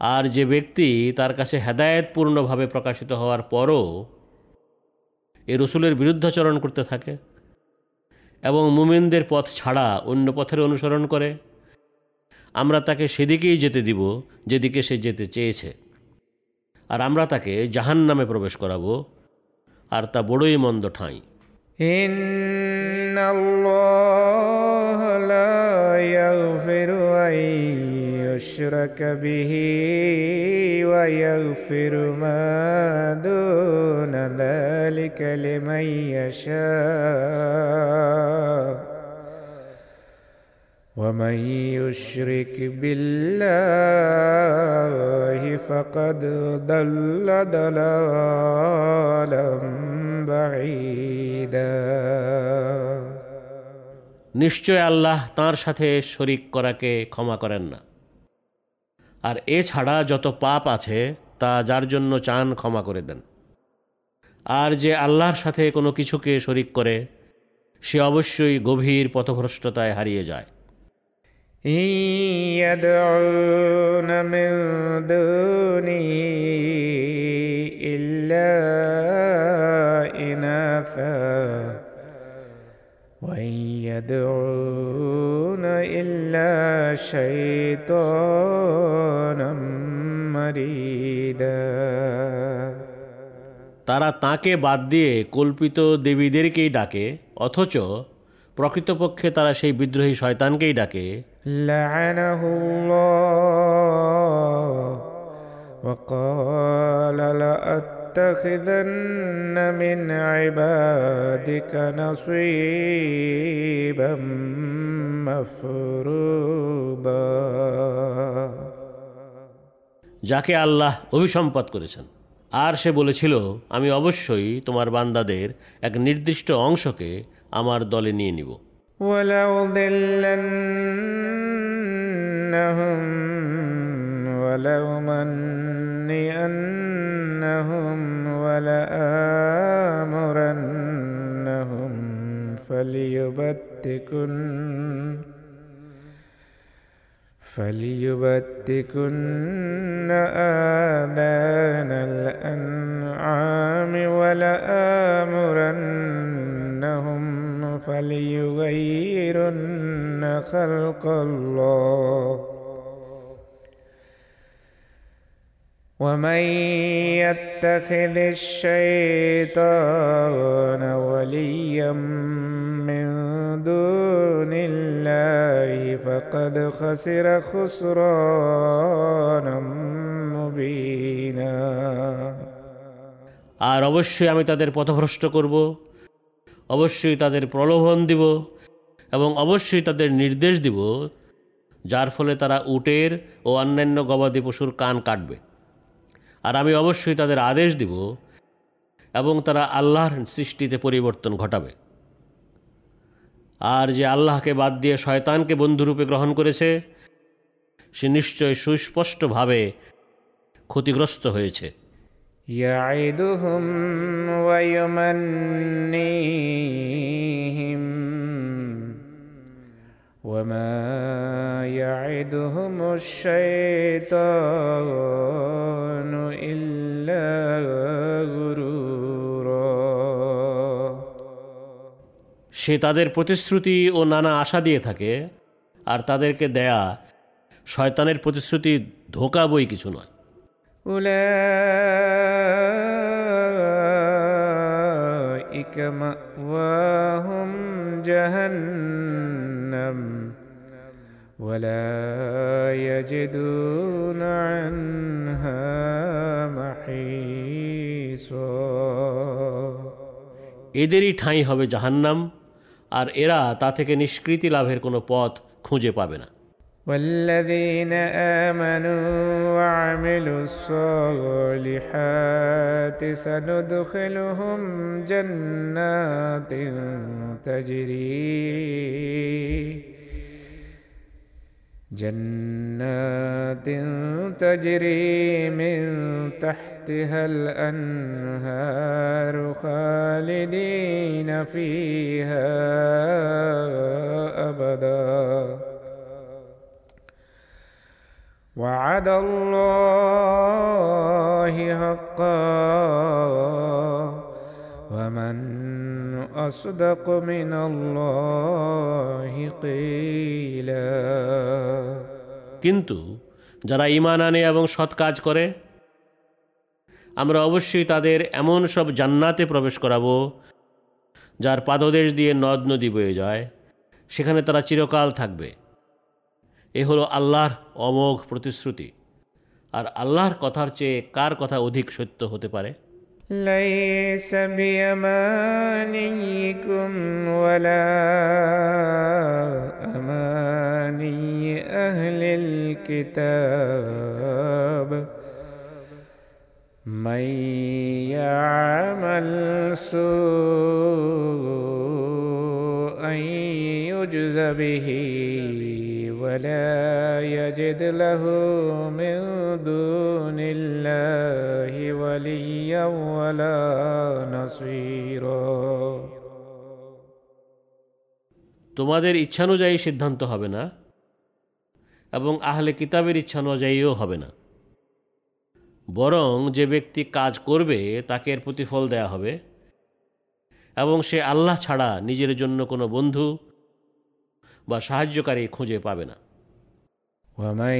আর যে ব্যক্তি তার কাছে হেদায়তপূর্ণভাবে প্রকাশিত হওয়ার পরও এ রসুলের বিরুদ্ধাচরণ করতে থাকে এবং মুমিনদের পথ ছাড়া অন্য পথের অনুসরণ করে, আমরা তাকে সেদিকেই যেতে দিব, যেদিকে সে যেতে চেয়েছে। আর আমরা তাকে জাহান নামে প্রবেশ করাবো, আর তা বড়ই মন্দ ঠাঁই। ইন্নাল্লাহ লা ইয়াগফিরু يشرك به ويغفر ما دون ذلك لمن يشاء ومن يشرك بالله فقد ضل ضلالا بعيدا নিশ্চয় আল্লাহ তার সাথে শরিক করাকে ক্ষমা করেন না আর এছাড়া যত পাপ আছে তা যার জন্য চান ক্ষমা করে দেন আর যে আল্লাহর সাথে কোনো কিছুকে শরিক করে সে অবশ্যই গভীর পথভ্রষ্টতায় হারিয়ে যায় إن يدعون من دونه إلا إناثا وإن يدعون إلا شيطانا مريدا তারা তাকে বাদ দিয়ে কল্পিত দেবীদেরকেই ডাকে অথচ প্রকৃতপক্ষে তারা সেই বিদ্রোহী শয়তানকেই ডাকে لعنه الله وقال لأتخذن من عبادك نصيبا مفروضا যাকে আল্লাহ অভিসম্পাত করেছেন আর সে বলেছিল আমি অবশ্যই তোমার বান্দাদের এক নির্দিষ্ট অংশকে আমার দলে নিয়ে নিব ولأضلنهم ولأمنئنهم ولآمرنهم فليبتكن فليبتكن آذان الأنعام ولآمرنهم فليغيرن خلق الله ومن يتخذ الشيطان وليا من دون الله فقد خسر خسرانا مبينا আর অবশ্যই আমি তাদের পথভ্রষ্ট করব অবশ্যই তাদের প্রলোভন দিব এবং অবশ্যই তাদের নির্দেশ দিব যার ফলে তারা উটের ও অন্যান্য গবাদি পশুর কান কাটবে আর আমি অবশ্যই তাদের আদেশ দিব এবং তারা আল্লাহর সৃষ্টিতে পরিবর্তন ঘটাবে আর যে আল্লাহকে বাদ দিয়ে শয়তানকে বন্ধুরূপে গ্রহণ করেছে সে নিশ্চয় সুস্পষ্টভাবে ক্ষতিগ্রস্ত হয়েছে يعدهم ويمنيهم وما يعدهم الشيطان إلا غرورا সে তাদের প্রতিশ্রুতি ও নানা আশা দিয়ে থাকে আর তাদেরকে দেয়া শয়তানের প্রতিশ্রুতি ধোকা বই কিছু নয় أولئك مأواهم جهنم ولا يجدون عنها محيصا এদেরই ঠাঁই হবে জাহান্নাম আর এরা তা থেকে নিষ্কৃতি লাভের কোনো পথ খুঁজে পাবে না والذين آمنوا وعملوا الصالحات سندخلهم جنات تجري جنات تجري من تحتها الأنهار خالدين فيها أبدا. وعد الله حقا ومن أصدق من الله قيلا কিন্তু যারা ঈমান আনে এবং সৎ কাজ করে আমরা অবশ্যই তাদের এমন সব জান্নাতে প্রবেশ করাবো যার পাদদেশ দিয়ে নদ নদী বয়ে যায় সেখানে তারা চিরকাল থাকবে এ হলো আল্লাহর অমোঘ প্রতিশ্রুতি আর আল্লাহর কথার চেয়ে কার কথা অধিক সত্য হতে পারে ليس بأمانيكم ولا أماني أهل الكتاب من يعمل سوءا يجز به ولا يجد له من دون الله وليا ولا نصيرا তোমাদের ইচ্ছানুযায়ী সিদ্ধান্ত হবে না এবং আহলে কিতাবের ইচ্ছানুযায়ীও হবে না বরং যে ব্যক্তি কাজ করবে তাকে এর প্রতিফল দেয়া হবে এবং সে আল্লাহ ছাড়া নিজের জন্য কোনো বন্ধু বা সাহায্যকারী খুঁজে পাবে না ومن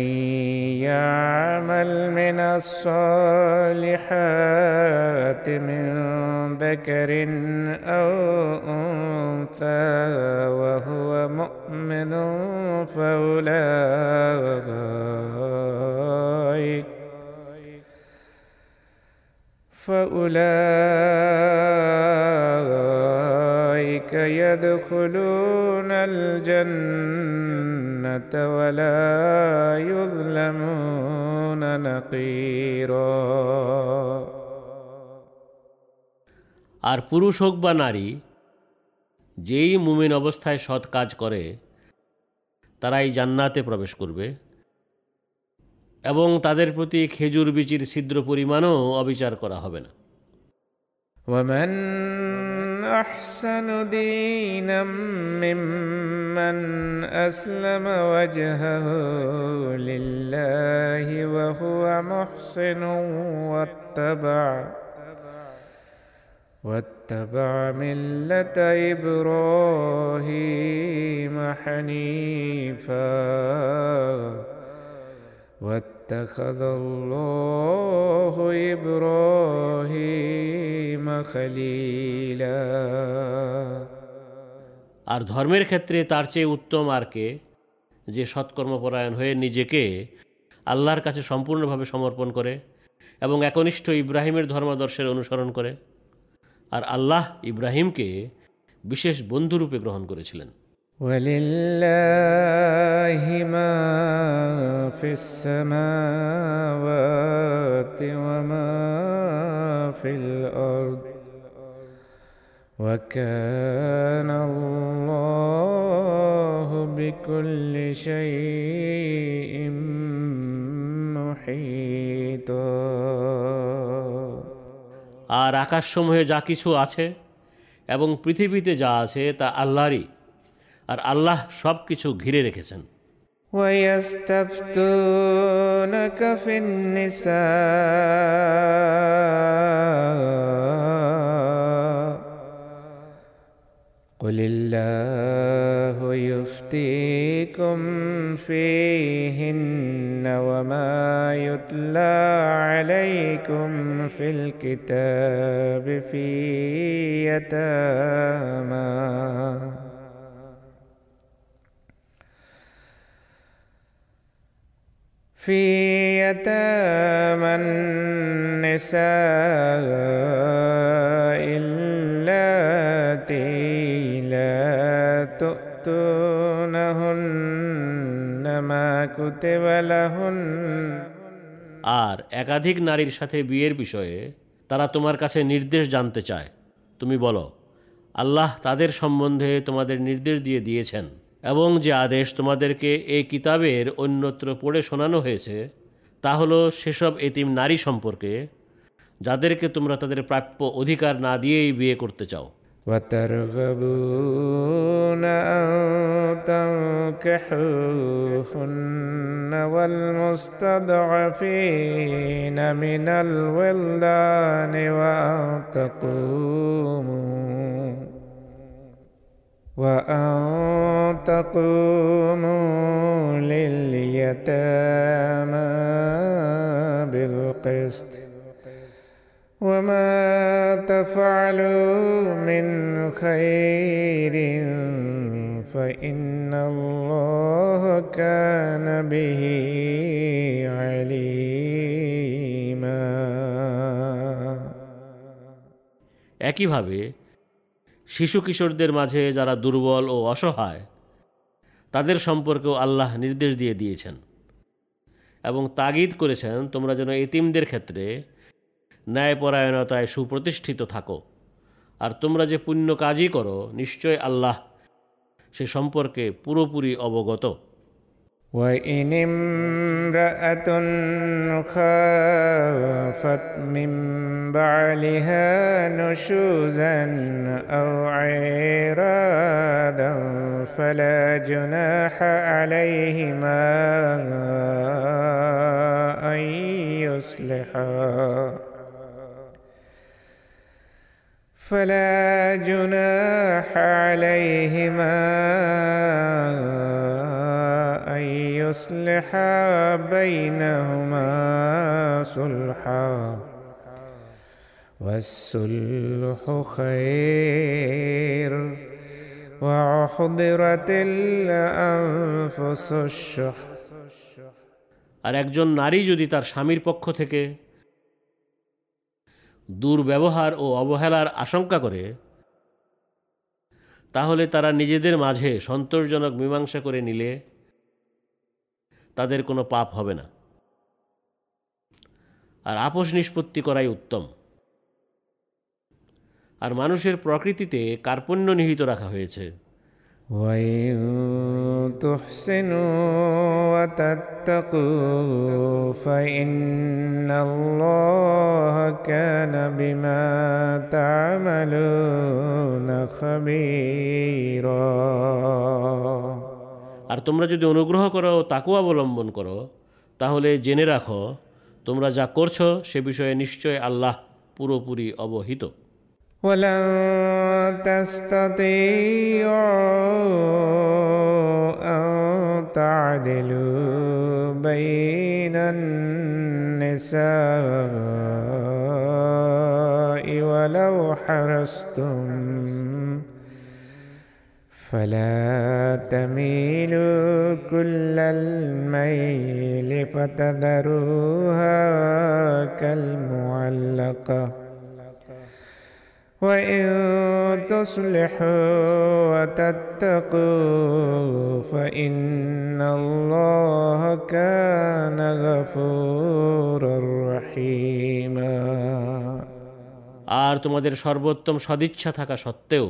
يعمل من الصالحات من ذكر أو أنثى وهو مؤمن فأولئك فأولئك يدخلون الجنة ولا يظلمون نقيرا আর পুরুষ হোক বা নারী যেই মুমিন অবস্থায় সৎ কাজ করে তারাই জান্নাতে প্রবেশ করবে এবং তাদের প্রতি খেজুর বিচির ছিদ্র পরিমাণও অবিচার করা হবে না ومن أحسن دينا ممن أسلم وجهه لله وهو محسن واتبع واتبع ملة إبراهيم حنيفا واتخذ الله إبراهيم خليلا আর ধর্মের ক্ষেত্রে তার চেয়ে উত্তম আর কে যে সৎকর্মপরায়ণ হয়ে নিজেকে আল্লাহর কাছে সম্পূর্ণভাবে সমর্পণ করে এবং একনিষ্ঠ ইব্রাহিমের ধর্মাদর্শের অনুসরণ করে আর আল্লাহ ইব্রাহিমকে বিশেষ বন্ধুরূপে গ্রহণ করেছিলেন ولله ما في السماوات وما في الأرض وكان الله بكل شيء محيطا আর আকাশসমূহে যা কিছু আছে এবং পৃথিবীতে যা আছে তা আল্লাহরই আর আল্লাহ সব কিছু ঘিরে রেখেছেন ويستفتونك في النساء قل الله يفتيكم فيهن وما يتلى عليكم في الكتاب في يتامى في يتامى النساء اللاتي لا تؤتونهن ما كتب لهن আর একাধিক নারীর সাথে বিয়ের বিষয়ে তারা তোমার কাছে নির্দেশ জানতে চায় তুমি বলো আল্লাহ তাদের সম্বন্ধে তোমাদের নির্দেশ দিয়ে দিয়েছেন এবং যে আদেশ তোমাদেরকে এই কিতাবের অন্যত্র পড়ে শোনানো হয়েছে তা হলো সেসব এতিম নারী সম্পর্কে যাদেরকে তোমরা তাদের প্রাপ্য অধিকার না দিয়েই বিয়ে করতে চাও وترغبون أن تنكحوهن والمستضعفين من الولدان وأن تقوموا وأن تقوموا لليتامى بالقسط وما تفعلوا من خير فإن الله كان به عليما একইভাবে শিশু কিশোরদের মাঝে যারা দুর্বল ও অসহায়, তাদের সম্পর্কেও আল্লাহ নির্দেশ দিয়ে দিয়েছেন। এবং তাগিদ করেছেন, তোমরা যেন এতিমদের ক্ষেত্রে ন্যায়পরায়ণতায় সুপ্রতিষ্ঠিত থাকো। আর তোমরা যে পুণ্য কাজই করো, নিশ্চয় আল্লাহ সে সম্পর্কে পুরোপুরি অবগত। وإن امرأة خافت من بعلها نشوزا أو عرادا فلا جناح عليهما أن يصلحا. فلا جناح عليهما أن يصلحا بينهما صلحا والصلح خير وأحضرت الأنفس الشح আর একজন নারী যদি তার স্বামীর পক্ষ থেকে দুর্ব্যবহার ও অবহেলার আশঙ্কা করে তাহলে তারা নিজেদের মাঝে সন্তোষজনক মীমাংসা করে নিলে তাদের কোনো পাপ হবে না। আর আপোষ নিষ্পত্তি করাই উত্তম। আর মানুষের প্রকৃতিতে কার্পণ্য নিহিত রাখা হয়েছে। খবীরা। আর তোমরা যদি অনুগ্রহ করো ও তাকু অবলম্বন করো তাহলে জেনে রাখো তোমরা যা করছো সে বিষয়ে নিশ্চয় আল্লাহ পুরোপুরি অবহিত ولن تستطيعوا أن تعدلوا بين النساء ولو حرصتم فلا تميلوا كل الميل فتذروها كالمعلقه وإن تصلحوا وتتقوا فإن الله كان غفورا رحيما আর তোমাদের সর্বোত্তম সদিচ্ছা থাকা সত্ত্বেও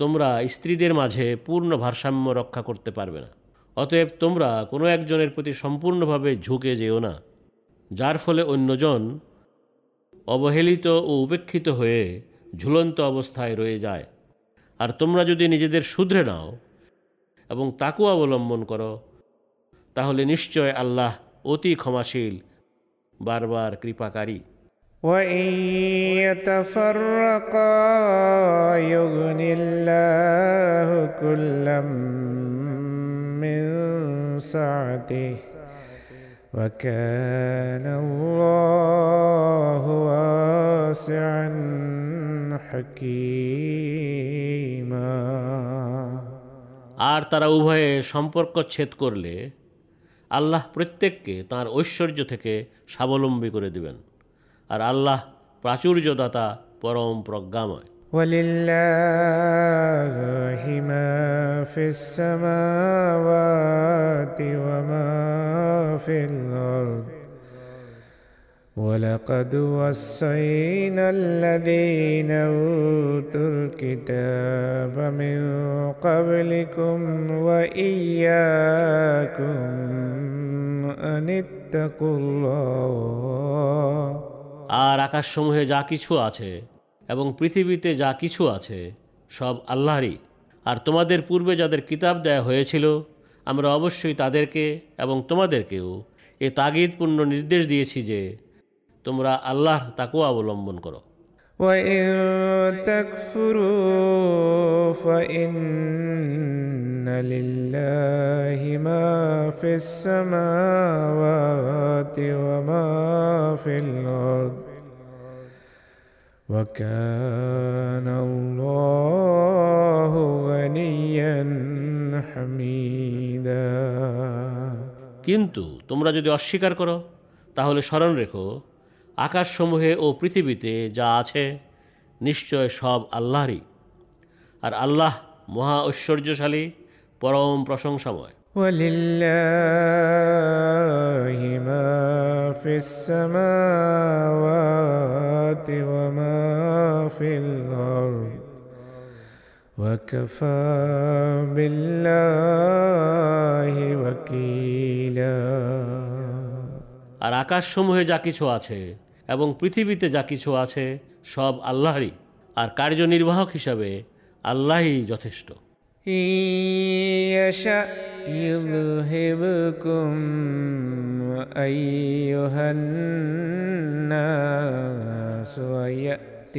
তোমরা স্ত্রীদের মাঝে পূর্ণ ভারসাম্য রক্ষা করতে পারবে না। অতএব তোমরা কোনো একজনের প্রতি সম্পূর্ণভাবে ঝুঁকে যেও না, যার ফলে অন্যজন অবহেলিত ও উপেক্ষিত হয়ে ঝুলন্ত অবস্থায় রয়ে যায়। আর তোমরা যদি নিজেদের শুধরে নাও এবং তাকু অবলম্বন করো, তাহলে নিশ্চয় আল্লাহ অতি ক্ষমাশীল, বারবার কৃপাকারী। وإن يتفرقا يغن الله كلا من سعته وكان الله واسعا حكيما আর তারা উভয়ে সম্পর্ক ছেদ করলে আল্লাহ প্রত্যেককে তার ঐশ্বর্য থেকে স্বাবলম্বী করে দিবেন আর আল্লাহ প্রাচুর্যদাতা পরম প্রজ্ঞাময় ولله ما في السماوات وما في الأرض ولقد وصينا الذين أوتوا الكتاب من قبلكم وإياكم أن اتقوا الله আর আকাশসমূহে যা কিছু আছে এবং পৃথিবীতে যা কিছু আছে, সব আল্লাহরই। আর তোমাদের পূর্বে যাদের কিতাব দেয়া হয়েছিল, আমরা অবশ্যই তাদেরকে এবং তোমাদেরকেও এ তাগিদপূর্ণ নির্দেশ দিয়েছি যে তোমরা আল্লাহর তাকেও অবলম্বন করো। وإن تكفروا فإن لله ما في السماوات وما في الأرض وكان الله غنيا حميدا কিন্তু তোমরা যদি অস্বীকার করো তাহলে স্মরণ রেখো আকাশসমূহে ও পৃথিবীতে যা আছে নিশ্চয় সব আল্লাহরই আর আল্লাহ মহা ঐশ্বর্যশালী পরম প্রশংসাময় ولله ما في السماوات وما في الأرض وكفى بالله وكيلا আর আকাশসমূহে যা কিছু আছে এবং পৃথিবীতে যা কিছু আছে সব আল্লাহরই আর কার্যনির্বাহক হিসাবে আল্লাহই যথেষ্ট إن يشأ يذهبكم أيها الناس ويأت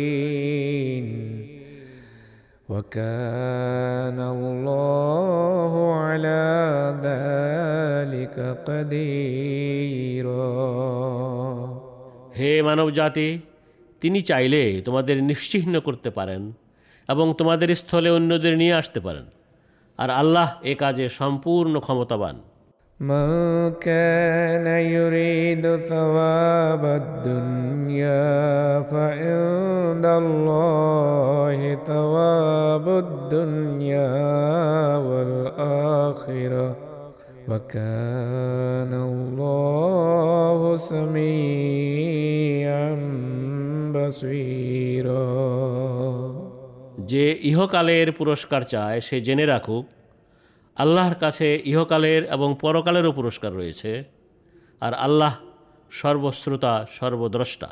بآخرين وكان الله على ذلك قديرا হে মানব জাতি তিনি চাইলে তোমাদের নিশ্চিহ্ন করতে পারেন এবং তোমাদের স্থলে অন্যদের নিয়ে আসতে পারেন আর আল্লাহ এ কাজে সম্পূর্ণ ক্ষমতাবান من كان يريد ثواب الدنيا فعند الله ثواب الدنيا والآخرة وكان الله سميعا بصيرا যে ইহকালের পুরস্কার চায় সে জেনে রাখুক আল্লাহর কাছে ইহকালের এবং পরকালেরও পুরস্কার রয়েছে আর আল্লাহ সর্বশ্রোতা সর্বদ্রষ্টা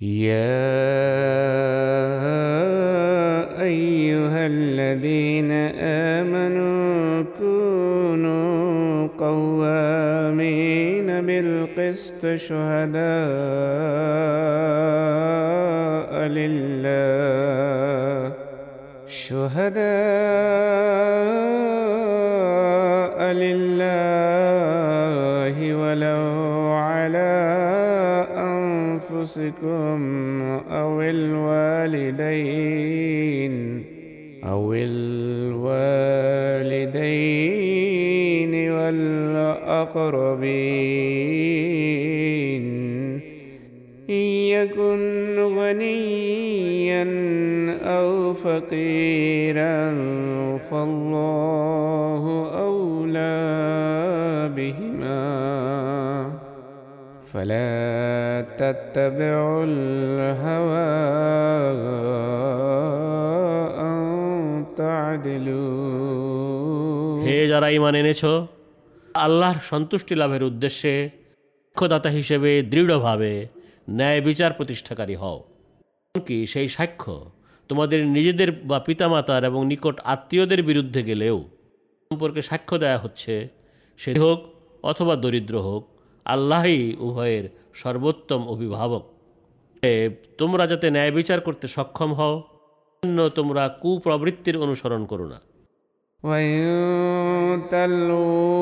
يا أيها الذين آمنوا كونوا قوامين بالقسط شهداء لله شهداء لله ولو على أنفسكم أو الوالدين أو الوالدين والأقربين إن يكن غنيا فقيرا فالله أولى بهما فلا تتبعوا الهوى أن تعدلوا হে যারা ইমান এনেছ আল্লাহর সন্তুষ্টি লাভের উদ্দেশ্যে সাক্ষ্যদাতা হিসেবে দৃঢ়ভাবে ন্যায় বিচার প্রতিষ্ঠাকারী হও কি সেই সাক্ষ্য তোমাদের নিজেদের বা পিতামাতার এবং নিকট আত্মীয়দের বিরুদ্ধে গেলেও সম্পর্কে সাক্ষ্য দেয়া হচ্ছে সে হোক অথবা দরিদ্র হোক আল্লাহই উভয়ের সর্বোত্তম অভিভাবক এ, তোমরা যাতে ন্যায় বিচার করতে সক্ষম হও জন্য তোমরা কুপ্রবৃত্তির অনুসরণ করো না وإن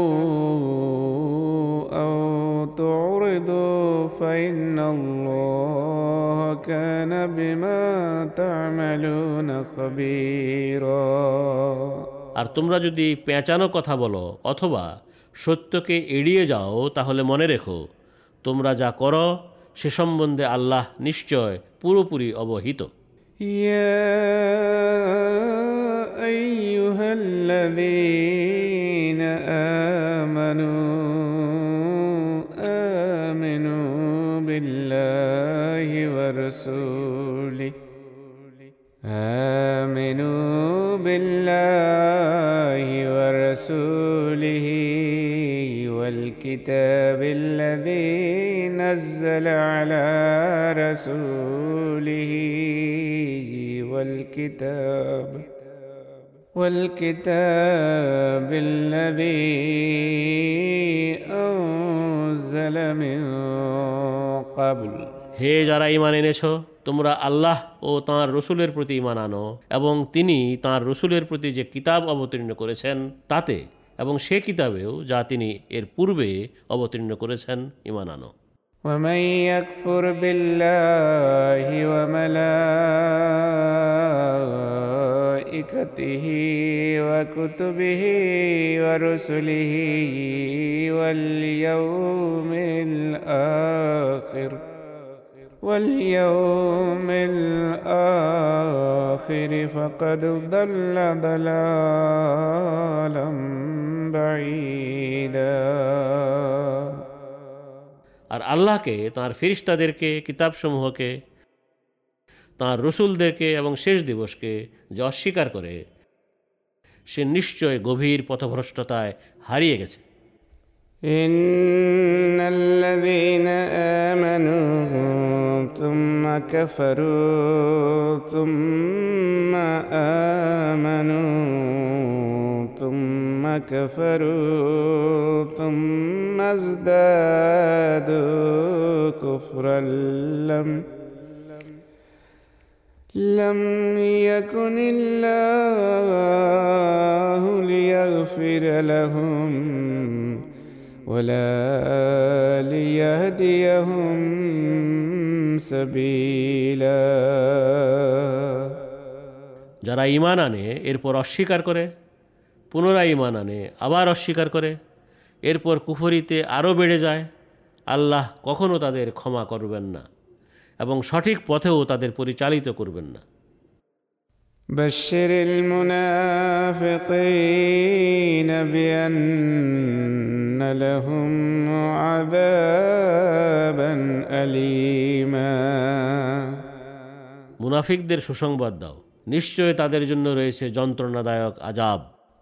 تلووا أو تعرضوا فإن الله كان بما تعملون خبيرا আর তোমরা যদি পেঁচানো কথা বলো অথবা সত্যকে এড়িয়ে যাও তাহলে মনে রেখো তোমরা যা করো সে সম্বন্ধে আল্লাহ নিশ্চয় পুরোপুরি অবহিত يا بالله ورسوله. آمنوا بالله ورسوله والكتاب الذي نزل على رسوله والكتاب والكتاب الذي أنزل من قبل হে যারা ইমান এনেছ তোমরা আল্লাহ ও তাঁর রসুলের প্রতি ইমান আনো এবং তিনি তাঁর রসুলের প্রতি যে কিতাব অবতীর্ণ করেছেন তাতে এবং সে কিতাবেও যা তিনি এর পূর্বে অবতীর্ণ করেছেন ইমান আনো ومن يكفر بالله وملائكته وكتبه ورسله واليوم الآخر واليوم الآخر فقد ضل ضلالا بعيدا আর আল্লাহকে তাঁর ফিরিস্তাদেরকে কিতাবসমূহকে তাঁর রসুলদেরকে এবং শেষ দিবসকে যে অস্বীকার করে সে নিশ্চয় গভীর পথভ্রষ্টতায় হারিয়ে গেছে إن الذين آمنوا ثم كفروا ثم آمنوا ثم كفروا ثم ازدادوا كفرا لم لم يكن الله ليغفر لهم ولا ليهديهم سبيلا যারা ইমান আনে এরপর অস্বীকার করে পুনরায় ইমান আনে আবার অস্বীকার করে এরপর কুফরিতে আরও বেড়ে যায় আল্লাহ কখনও তাদের ক্ষমা করবেন না এবং সঠিক পথেও তাদের পরিচালিত করবেন না بشر المنافقين بأن لهم عذابا أليما মুনাফিকদের সুসংবাদ দাও নিশ্চয় তাদের জন্য রয়েছে যন্ত্রণাদায়ক আজাব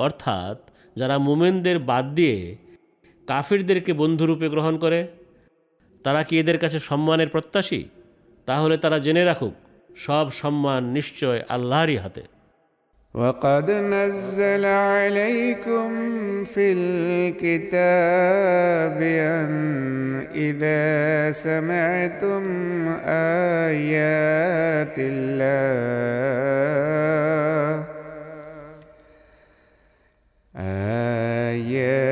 অর্থাৎ যারা মুমেনদের বাদ দিয়ে কাফিরদেরকে বন্ধুরূপে গ্রহণ করে তারা কি এদের কাছে সম্মানের প্রত্যাশী তাহলে তারা জেনে রাখুক সব সম্মান নিশ্চয় আল্লাহরই হাতে وقد نزل عليكم في الكتاب أن إذا سمعتم آيات الله آيات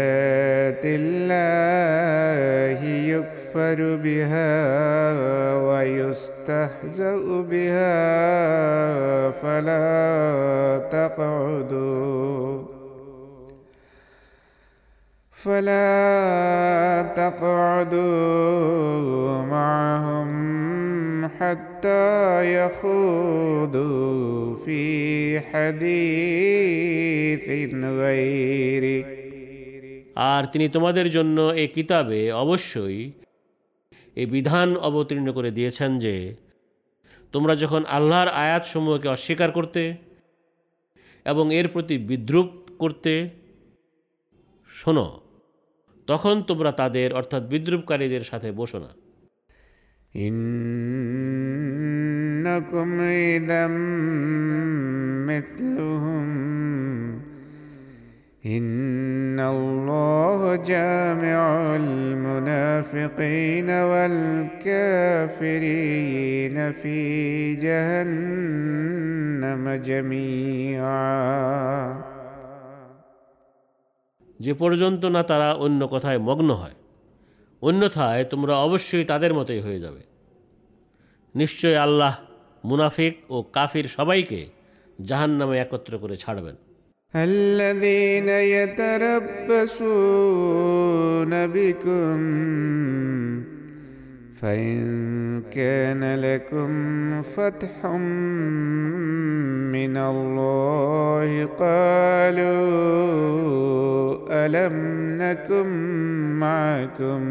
الله يكفر بها ويستهزأ بها فلا تقعدوا فلا تقعدوا معهم حتى يخوضوا في حديث غيره আর তিনি তোমাদের জন্য এ কিতাবে অবশ্যই এই বিধান অবতীর্ণ করে দিয়েছেন যে তোমরা যখন আল্লাহর আয়াতসমূহকে অস্বীকার করতে এবং এর প্রতি বিদ্রুপ করতে শোনো তখন তোমরা তাদের অর্থাৎ বিদ্রুপকারীদের সাথে বসো না إنكم إذا مثلهم إن الله جامع المنافقين والكافرين في جهنم جميعا যে পর্যন্ত না তারা অন্য কথায় মগ্ন হয় অন্যথায় তোমরা অবশ্যই তাদের মতোই হয়ে যাবে নিশ্চয় আল্লাহ মুনাফিক ও কাফির সবাইকে জাহান্নামে একত্র করে ছাড়বেন الذين يتربصون بكم فإن كان لكم فتح من الله قالوا ألم نكن معكم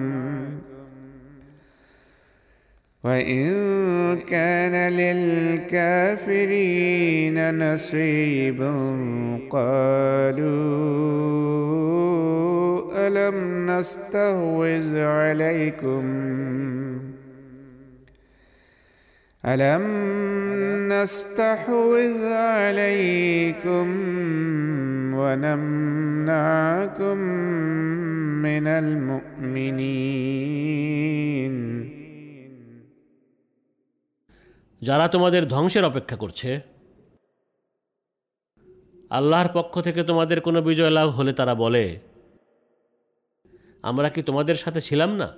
وإن كان للكافرين نصيب قالوا ألم نستهوذ عليكم؟ ألم نستحوذ عليكم ونمنعكم من المؤمنين؟ যারা তোমাদের ধ্বংসের অপেক্ষা করছে, আল্লাহর পক্ষ থেকে তোমাদের কোনো বিজয় লাভ হলে তারা বলে, আমরা কি তোমাদের সাথে ছিলাম না?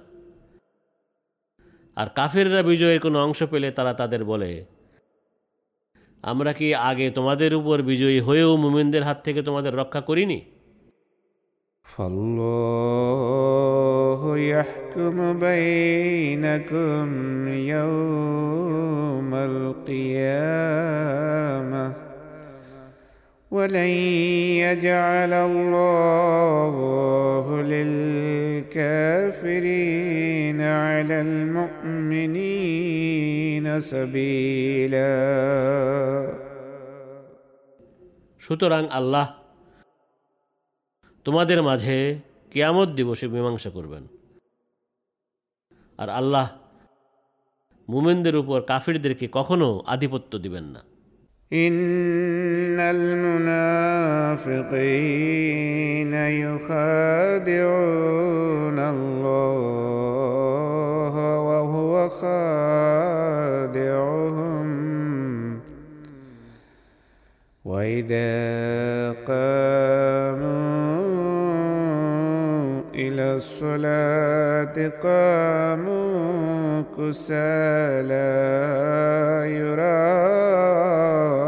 আর কাফেররা বিজয়ের কোনো অংশ পেলে তারা তাদের বলে, আমরা কি আগে তোমাদের উপর বিজয়ী হয়েও মুমিনদের হাত থেকে তোমাদের রক্ষা করিনি? فالله يحكم بينكم يوم القيامة ولن يجعل الله للكافرين على المؤمنين سبيلا. شطران الله তোমাদের মাঝে কেয়ামত দিবসে মীমাংসা করবেন আর আল্লাহ মুমিনদের উপর কাফিরদেরকে কখনো আধিপত্য দিবেন না إن المنافقين يخادعون الله وهو خادعهم وإذا قاموا الصلاة قاموا كسالى يراءون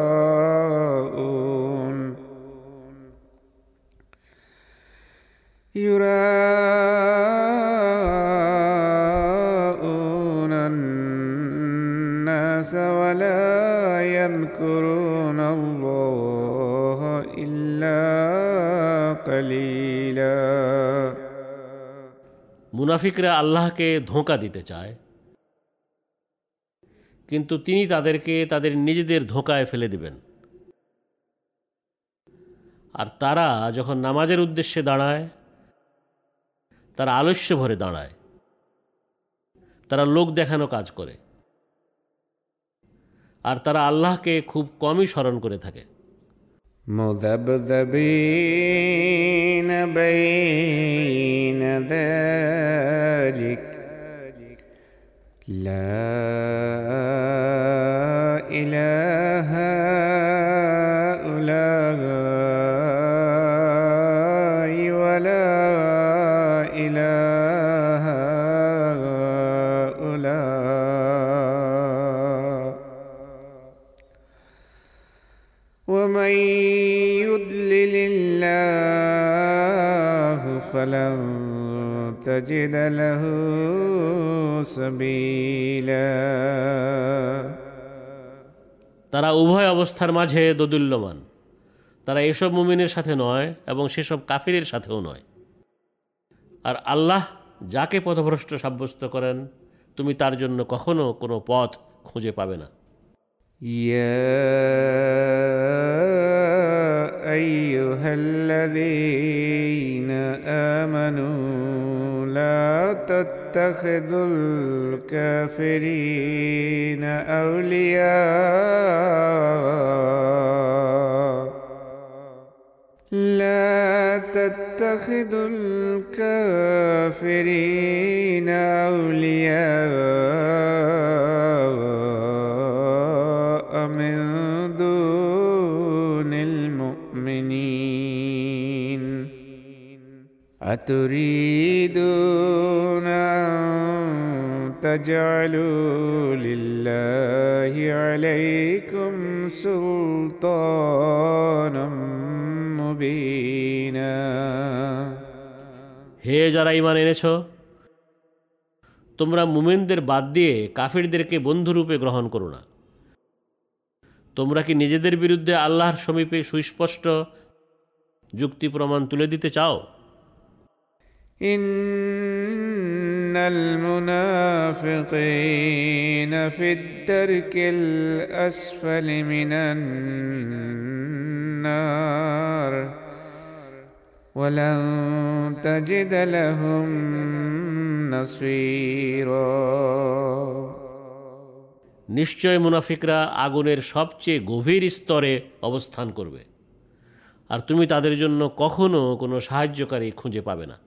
মুনাফিকরা আল্লাহকে ধোঁকা দিতে চায়। কিন্তু তিনি তাদেরকে তাদের নিজেদের ধোঁকায় ফেলে দিবেন। আর তারা যখন নামাজের উদ্দেশ্যে দাঁড়ায়, তারা আলস্য ভরে দাঁড়ায়। তারা লোক দেখানো কাজ করে। আর তারা আল্লাহকে খুব কমই স্মরণ করে থাকে। مذبذبين بين ذلك. لا إله هؤلاء تجد له سبيلا তারা উভয় অবস্থার মাঝে দোদুল্যমান তারা এসব মুমিনের সাথে নয় এবং সেসব কাফিরের সাথেও নয় আর আল্লাহ যাকে পথভ্রষ্ট সাব্যস্ত করেন তুমি তার জন্য কখনো কোনো পথ খুঁজে পাবে না يا أيها الذين آمنوا لا تتخذوا الكافرين أولياء. لا تتخذوا الكافرين أولياء. أتريدون تجعلوا لله عليكم سلطانا مبينا. হে যারা ইমান এনেছ, তোমরা মুমেনদের বাদ দিয়ে কাফিরদেরকে বন্ধুরূপে গ্রহণ করো না। তোমরা কি নিজেদের বিরুদ্ধে আল্লাহর সমীপে সুস্পষ্ট যুক্তি প্রমাণ তুলে দিতে চাও? إن المنافقين في الدرك الأسفل من النار ولن تجد لهم نصيرا নিশ্চয় মুনাফিকরা আগুনের সবচেয়ে গভীর স্তরে অবস্থান করবে আর তুমি তাদের জন্য কখনো কোনো সাহায্যকারী খুঁজে পাবে না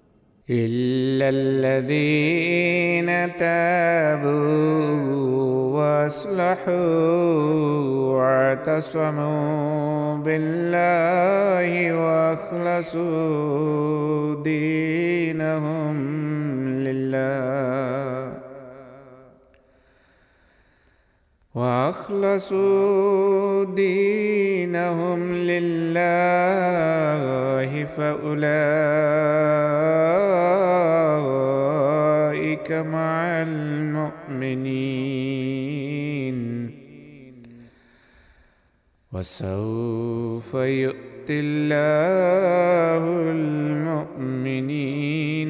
إلا الذين تابوا واصلحوا واعتصموا بالله واخلصوا دينهم لله وأخلصوا دينهم لله فأولئك مع المؤمنين. وسوف يؤتي الله المؤمنين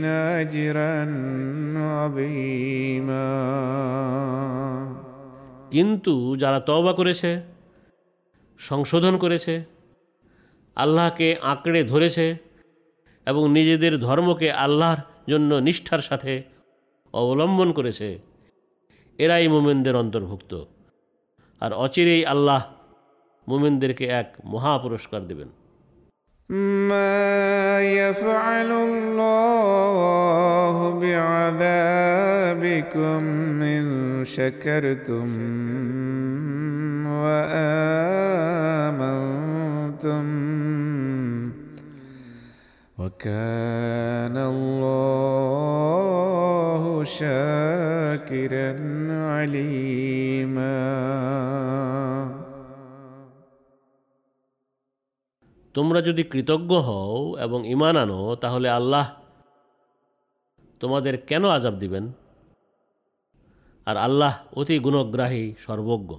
اجرا عظيما. কিন্তু যারা তওবা করেছে, সংশোধন করেছে, আল্লাহকে আঁকড়ে ধরেছে এবং নিজেদের ধর্মকে আল্লাহর জন্য নিষ্ঠার সাথে অবলম্বন করেছে, এরাই মোমেনদের অন্তর্ভুক্ত। আর অচিরেই আল্লাহ মোমেনদেরকে এক মহা পুরস্কার দেবেন। ما يفعل الله بعذابكم إن شكرتم وآمنتم. وكان الله شاكرا عليما. তোমরা যদি কৃতজ্ঞ হও এবং ইমান আনো, তাহলে আল্লাহ তোমাদের কেন আজাব দিবেন? আর আল্লাহ অতি গুণগ্রাহী, সর্বজ্ঞ।